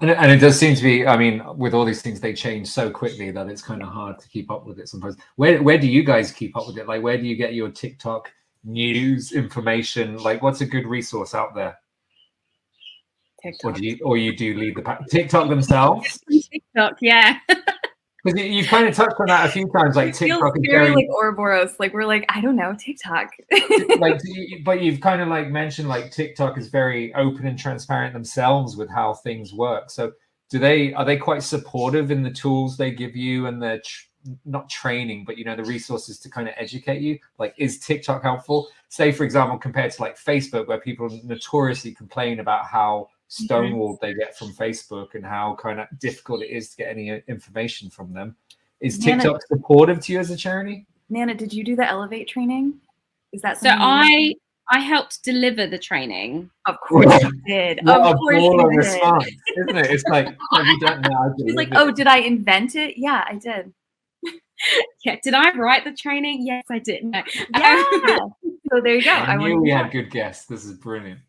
and, and it does seem to be, I mean, with all these things, they change so quickly that it's kind of hard to keep up with it sometimes. Where, where do you guys keep up with it? Like, where do you get your TikTok news information? Like, what's a good resource out there? TikTok. Or do you, or you do lead the pack? TikTok themselves? [LAUGHS] TikTok, yeah. [LAUGHS] Because you kind of touched on that a few times, like TikTok very, very like Ouroboros. Like we're like, I don't know, TikTok. [LAUGHS] like, but you've kind of like mentioned like TikTok is very open and transparent themselves with how things work. So, do they are they quite supportive in the tools they give you and the tr- not training, but you know the resources to kind of educate you? Like, is TikTok helpful? Say, for example, compared to like Facebook, where people notoriously complain about how stonewalled they get from Facebook and how kind of difficult it is to get any uh, information from them. Is Nana, TikTok supportive to you as a charity? Nana, did you do the Elevate training? Is that so? I I helped deliver the training. Of course you did. What of a course you did. response, isn't it? It's like, have [LAUGHS] you done that? She's like, oh, did I invent it? Yeah, I did. [LAUGHS] yeah. Did I write the training? Yes, I did. No. Yeah. [LAUGHS] so there you go. I, I knew we had good guests. This is brilliant.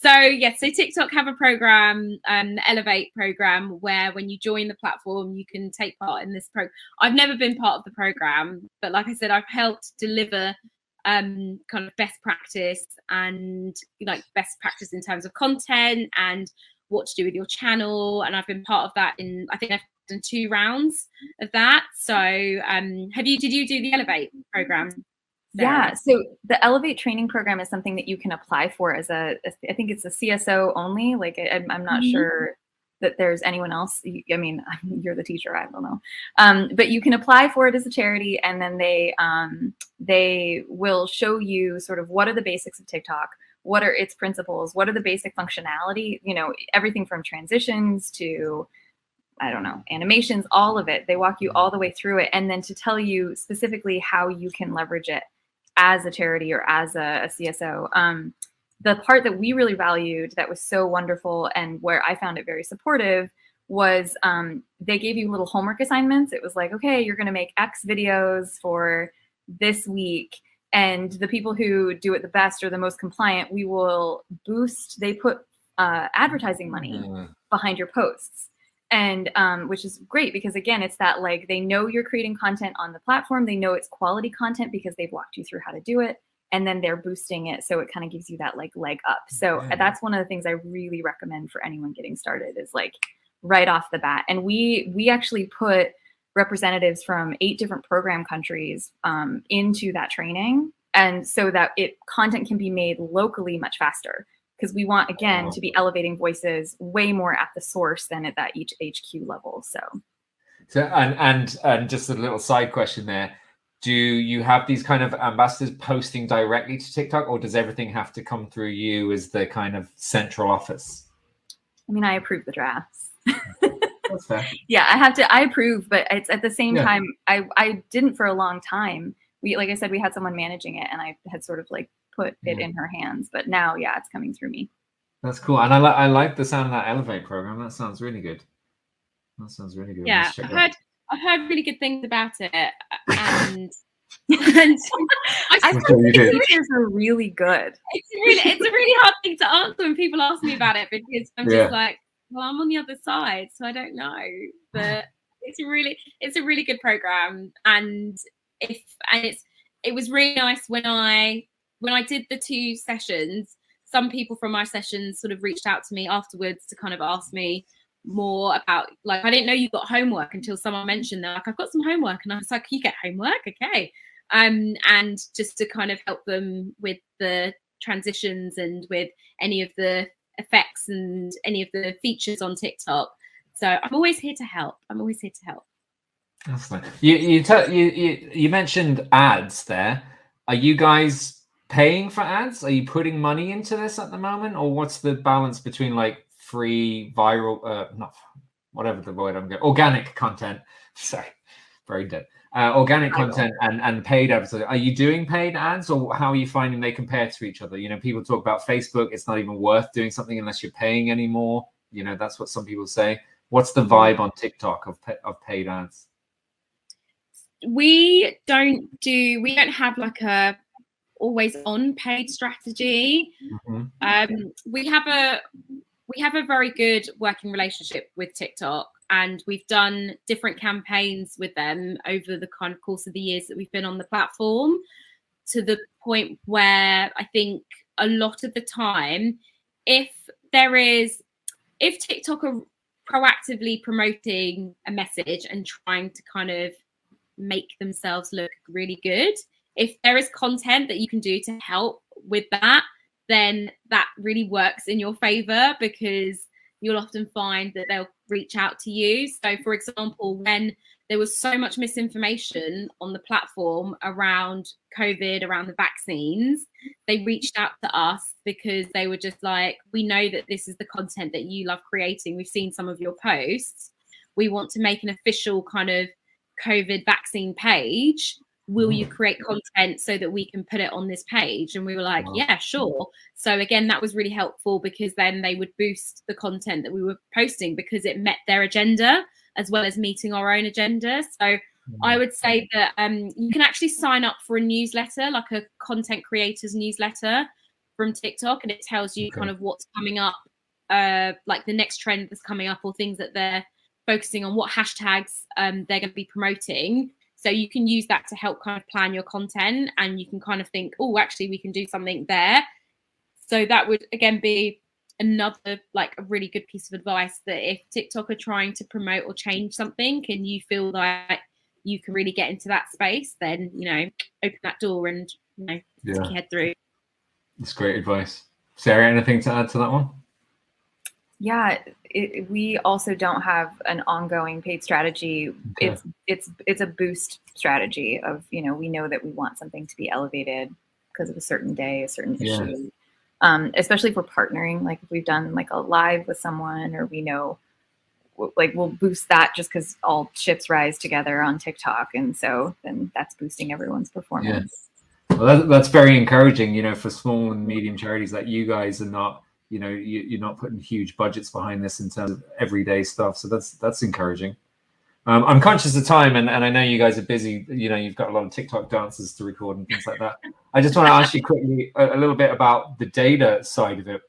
So yes, so TikTok have a program, um, the Elevate program, where when you join the platform, you can take part in this program. I've never been part of the program, but like I said, I've helped deliver um kind of best practice and like best practice in terms of content and what to do with your channel. And I've been part of that in I think I've done two rounds of that. So um have you did you do the Elevate program? Yeah. So the Elevate training program is something that you can apply for as a, I think it's a CSO only. Like I, am not Mhm. sure that there's anyone else. I mean, [LAUGHS] you're the teacher. I don't know. Um, but you can apply for it as a charity, and then they um, they will show you sort of what are the basics of TikTok, what are its principles, what are the basic functionality. You know, everything from transitions to I don't know, animations, all of it. They walk you all the way through it. And then to tell you specifically how you can leverage it as a charity or as a, a CSO. Um, the part that we really valued that was so wonderful and where I found it very supportive was um, they gave you little homework assignments. It was like, okay, you're going to make X videos for this week. And the people who do it the best or the most compliant, we will boost, they put uh, advertising money Mm. behind your posts and um, which is great because again it's that like they know you're creating content on the platform. They know it's quality content because they've walked you through how to do it and then they're boosting it so it kind of gives you that like leg up. So Okay. that's one of the things i really recommend for anyone getting started is like right off the bat. And we we actually put representatives from eight different program countries um, into that training and so that it content can be made locally much faster because we want again Wow. to be elevating voices way more at the source than at that each HQ level. So So and and and just a little side question there. Do you have these kind of ambassadors posting directly to TikTok, or does everything have to come through you as the kind of central office? I mean, I approve the drafts. [LAUGHS] That's fair. yeah, I have to. I approve, but it's at the same Yeah. time. I I didn't for a long time. We like I said, we had someone managing it, and I had sort of like put it Yeah. in her hands. But now, yeah, it's coming through me. That's cool, and I like I like the sound of that Elevate program. That sounds really good. That sounds really good. yeah i've heard i've heard really good things about it [LAUGHS] and [LAUGHS] and I I still think did. teachers are really good. it's really it's a really hard thing to answer when people ask me about it because I'm Yeah. just like, well, I'm on the other side, so I don't know. [LAUGHS] But it's a really it's a really good program, and if and it's it was really nice when I when I did the two sessions. Some people from my sessions sort of reached out to me afterwards to kind of ask me more about like I didn't know you got homework until someone mentioned that like I've got some homework and I was like you get homework okay um and just to kind of help them with the transitions and with any of the effects and any of the features on TikTok so I'm always here to help I'm always here to help That's. You you, te- you you you mentioned ads there. Are you guys paying for ads? Are you putting money into this at the moment, or what's the balance between like free viral, uh, not whatever the word I'm getting, organic content? [LAUGHS] Sorry, very dead. Uh, organic content and and paid ads. Are you doing paid ads, or how are you finding they compare to each other? You know, people talk about Facebook. It's not even worth doing something unless you're paying anymore. You know, that's what some people say. What's the vibe on TikTok of of paid ads? we don't do we don't have like a always on paid strategy Mhm. um we have a we have a very good working relationship with tiktok and we've done different campaigns with them over the kind of course of the years that we've been on the platform to the point where i think a lot of the time if there is if tiktok are proactively promoting a message and trying to kind of make themselves look really good. If there is content that you can do to help with that, then that really works in your favor because you'll often find that they'll reach out to you. So, for example, when there was so much misinformation on the platform around COVID, around the vaccines, they reached out to us because they were just like, We know that this is the content that you love creating. We've seen some of your posts. We want to make an official kind of COVID vaccine page. Will you create content so that we can put it on this page? And we were like, Wow. yeah, sure. So again, that was really helpful because then they would boost the content that we were posting because it met their agenda as well as meeting our own agenda. So I would say that um, you can actually sign up for a newsletter, like a content creators newsletter from TikTok, and it tells you Okay. kind of what's coming up, uh, like the next trend that's coming up or things that they're focusing on, what hashtags um, they're going to be promoting. So you can use that to help kind of plan your content, and you can kind of think, oh, actually, we can do something there. So that would again be another like a really good piece of advice that if TikTok are trying to promote or change something, and you feel like you can really get into that space, then you know, open that door and you know, stick Yeah, your head through. that's great advice. Sara, anything to add to that one? Yeah, it, we also don't have an ongoing paid strategy. Okay. It's it's it's a boost strategy of you know we know that we want something to be elevated because of a certain day, a certain Yeah. issue. Um, especially if we're partnering, like if we've done like a live with someone, or we know, like we'll boost that just because all ships rise together on TikTok, and so then that's boosting everyone's performance. Well, that, that's very encouraging, you know, for small and medium charities that you guys are not, you know, you, you're not putting huge budgets behind this in terms of everyday stuff. So that's that's encouraging. Um, I'm conscious of time, and, and I know you guys are busy. You know, you've got a lot of TikTok dances to record and things like that. I just want to ask you quickly a, a little bit about the data side of it.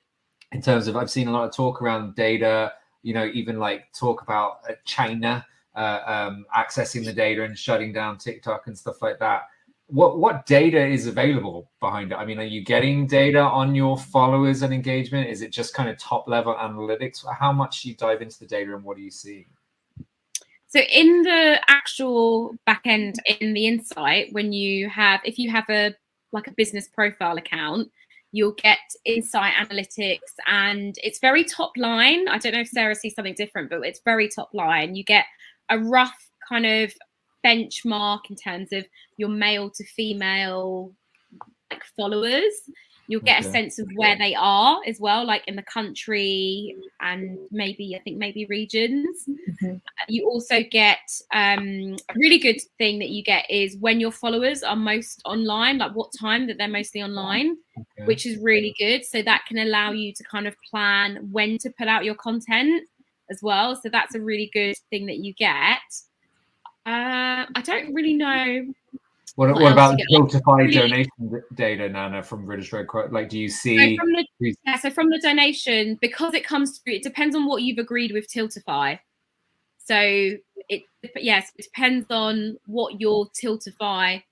In terms of, I've seen a lot of talk around data. You know, even like talk about uh, China uh, um, accessing the data and shutting down TikTok and stuff like that what what data is available behind it i mean are you getting data on your followers and engagement is it just kind of top level analytics how much do you dive into the data and what are you seeing So in the actual back end in the insight, when you have if you have a like a business profile account, you'll get insight analytics and it's very top line. I don't know if Sara sees something different, but it's very top line. You get a rough kind of benchmark in terms of your male to female like followers. You'll get a sense of where they are as well like in the country and maybe i think maybe regions. Mhm. you also get um, a really good thing that you get is when your followers are most online like what time that they're mostly online Okay. which is really good. So that can allow you to kind of plan when to put out your content as well. So that's a really good thing that you get uh, i don't really know What, What what about Tiltify really- donation data, Nana, from British Red Cross? Like, do you So see? from the yeah, so from the donation, because it comes through, it depends on what you've agreed with Tiltify. So it yes, it depends on what your Tiltify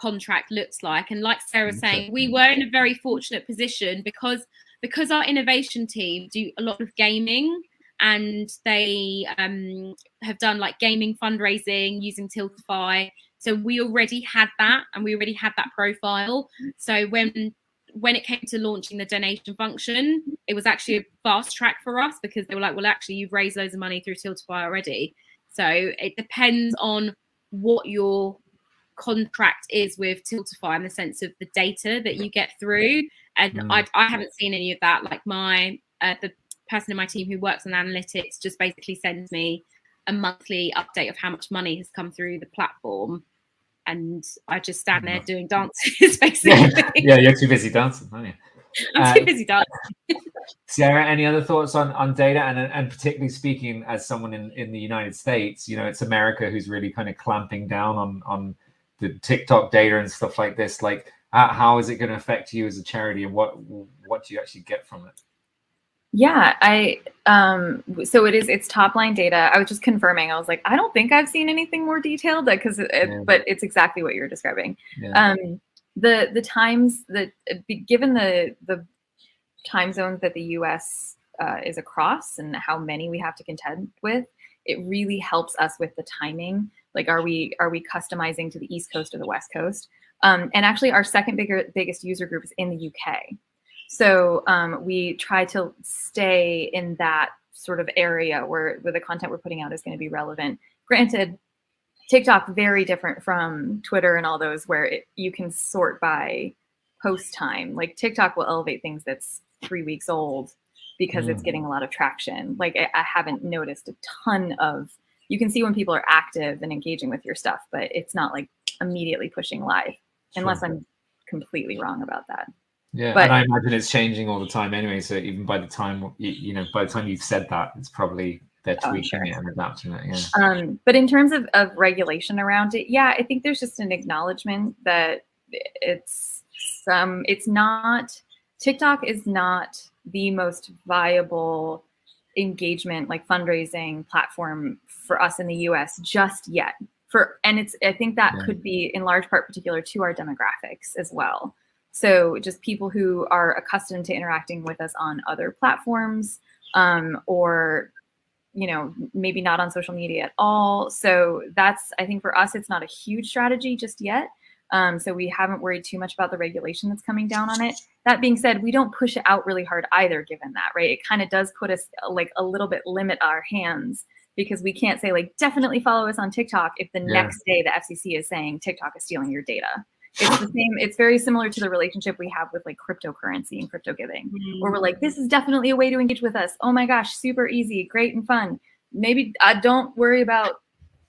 contract looks like. And like Sara was saying, we were in a very fortunate position because because our innovation team do a lot of gaming and they um, have done like gaming fundraising using Tiltify. So we already had that and we already had that profile. So when when it came to launching the donation function, it was actually a fast track for us because they were like, well, actually, you've raised loads of money through Tiltify already. So it depends on what your contract is with Tiltify in the sense of the data that you get through. And Mm. I, I haven't seen any of that. Like my uh, the person in my team who works on analytics just basically sends me a monthly update of how much money has come through the platform. And I just stand there doing dances, [LAUGHS] basically. yeah, you're too busy dancing, aren't you? I'm too Uh, busy dancing. [LAUGHS] Sara, any other thoughts on, on data and and particularly speaking as someone in, in the United States, you know, it's America who's really kind of clamping down on on the TikTok data and stuff like this. Like, how, how is it going to affect you as a charity, and what what do you actually get from it? Yeah, I um so it is it's top line data. I was just confirming. I was like, I don't think I've seen anything more detailed because it, Yeah. but it's exactly what you're describing. Yeah. Um the the times that given the the time zones that the US uh, is across and how many we have to contend with, it really helps us with the timing. Like are we are we customizing to the East Coast or the West Coast? Um, and actually our second bigger biggest user group is in the UK. So um, we try to stay in that sort of area where, where the content we're putting out is going to be relevant. Granted, TikTok very different from Twitter and all those where it, you can sort by post time. Like TikTok will elevate things that's three weeks old because it's Mm. getting a lot of traction. Like I, I haven't noticed a ton of. You can see when people are active and engaging with your stuff, but it's not like immediately pushing live, unless Sure. I'm completely wrong about that. Yeah, But- and I imagine it's changing all the time anyway. So even by the time you, know, by the time you've said that, it's probably they're Oh, tweaking sure. it and adapting it. Yeah. Um, but in terms of, of regulation around it, yeah, I think there's just an acknowledgement that it's some, it's not, TikTok is not the most viable engagement, like fundraising platform for us in the US just yet. For and it's I think that Yeah. could be in large part particular to our demographics as well. So just people who are accustomed to interacting with us on other platforms um, or you know maybe not on social media at all. So that's i think for us it's not a huge strategy just yet. Um, so we haven't worried too much about the regulation that's coming down on it. That being said we don't push it out really hard either given that right? It kind of does put us like a little bit limit our hands because we can't say like definitely follow us on tiktok if the Yeah. next day the fcc is saying tiktok is stealing your data it's the same it's very similar to the relationship we have with like cryptocurrency and crypto giving where we're like, this is definitely a way to engage with us. Oh my gosh, super easy, great and fun. Maybe I don't worry about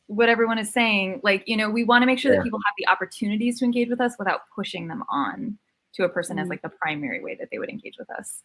what everyone is saying. Like, you know, we want to make sure Yeah. that people have the opportunities to engage with us without pushing them on to a person as Mm. like the primary way that they would engage with us.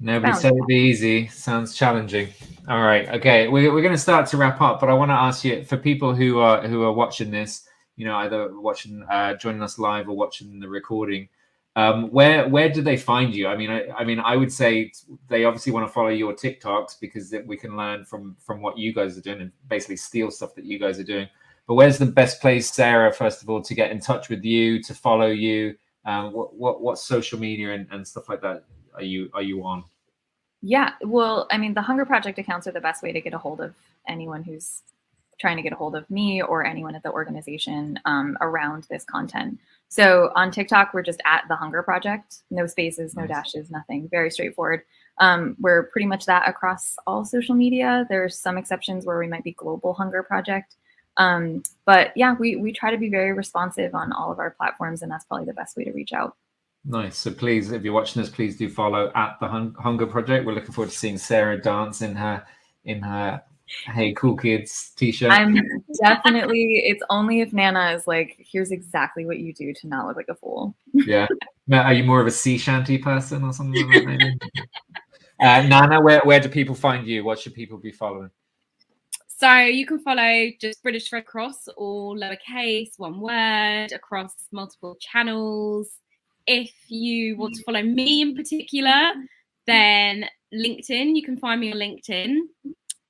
Nobody Sounds said it'd be easy. Sounds challenging. All right. Okay. We're, we're going to start to wrap up, but I want to ask you for people who are who are watching this, you know, either watching, uh, joining us live or watching the recording. Um, where where do they find you? I mean, I, I mean, I would say they obviously want to follow your TikToks because we can learn from from what you guys are doing and basically steal stuff that you guys are doing. But where's the best place, Sara, first of all, to get in touch with you, to follow you? Um, what what what social media and, and stuff like that are you are you on? Yeah, well, I mean, the Hunger Project accounts are the best way to get a hold of anyone who's trying to get a hold of me or anyone at the organization um, around this content. So on TikTok, we're just at the Hunger Project, no spaces, no Nice. dashes, nothing, very straightforward. Um, we're pretty much that across all social media. There's some exceptions where we might be Global Hunger Project. Um, but yeah, we, we try to be very responsive on all of our platforms, and that's probably the best way to reach out. Nice. So please, if you're watching this, please do follow at the Hunger Project. We're looking forward to seeing Sara dance in her in her Hey Cool Kids t-shirt. I'm definitely, it's only if Nana is like, here's exactly what you do to not look like a fool. yeah. Matt, Are you more of a sea shanty person or something like that? Maybe? [LAUGHS] uh, Nana, where where do people find you? What should people be following? So you can follow just British Red Cross, all lowercase, one word, across multiple channels. If you want to follow me in particular, then LinkedIn, you can find me on LinkedIn.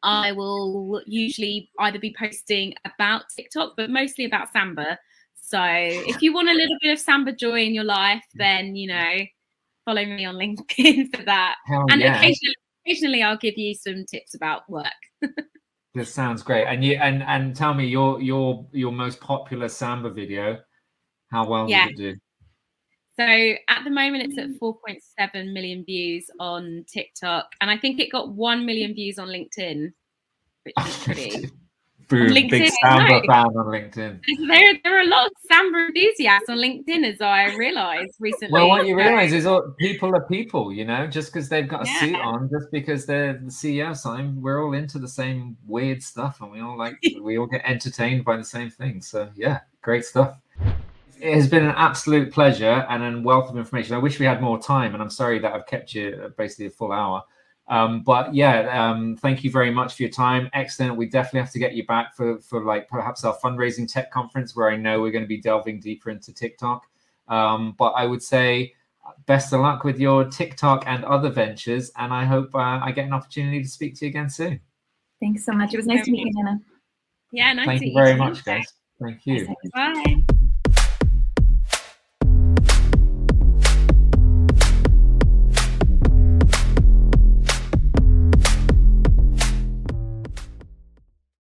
I will usually either be posting about TikTok, but mostly about Samba. So if you want a little bit of Samba joy in your life, then you know, follow me on [LAUGHS] LinkedIn for that. Hell and yeah. occasionally, occasionally I'll give you some tips about work. This sounds great. And you and and tell me your your your most popular samba video. How well Yeah. did it do? So at the moment, it's at 4.7 million views on TikTok, and I think it got 1 million views on LinkedIn, which is [LAUGHS] pretty. Boom, big LinkedIn, samba no. fan on LinkedIn. [LAUGHS] There, there are a lot of Samba enthusiasts on LinkedIn, as I realised recently. Well, what you realize is all, people are people, you know, just because they've got a suit on, just because they're the CEO sign, we're all into the same weird stuff and we all like, [LAUGHS] we all get entertained by the same thing. So, yeah, great stuff. It has been an absolute pleasure and a wealth of information. I wish we had more time, and I'm sorry that I've kept you uh, basically a full hour. Um, but yeah, um, thank you very much for your time. Excellent. We definitely have to get you back for for like perhaps our fundraising tech conference, where I know we're going to be delving deeper into TikTok. Um, but I would say best of luck with your TikTok and other ventures, and I hope uh, I get an opportunity to speak to you again soon. Thanks so much. It was nice to meet you, Nana. Yeah, nice Thank to you very you. much, guys. Thank you. Bye.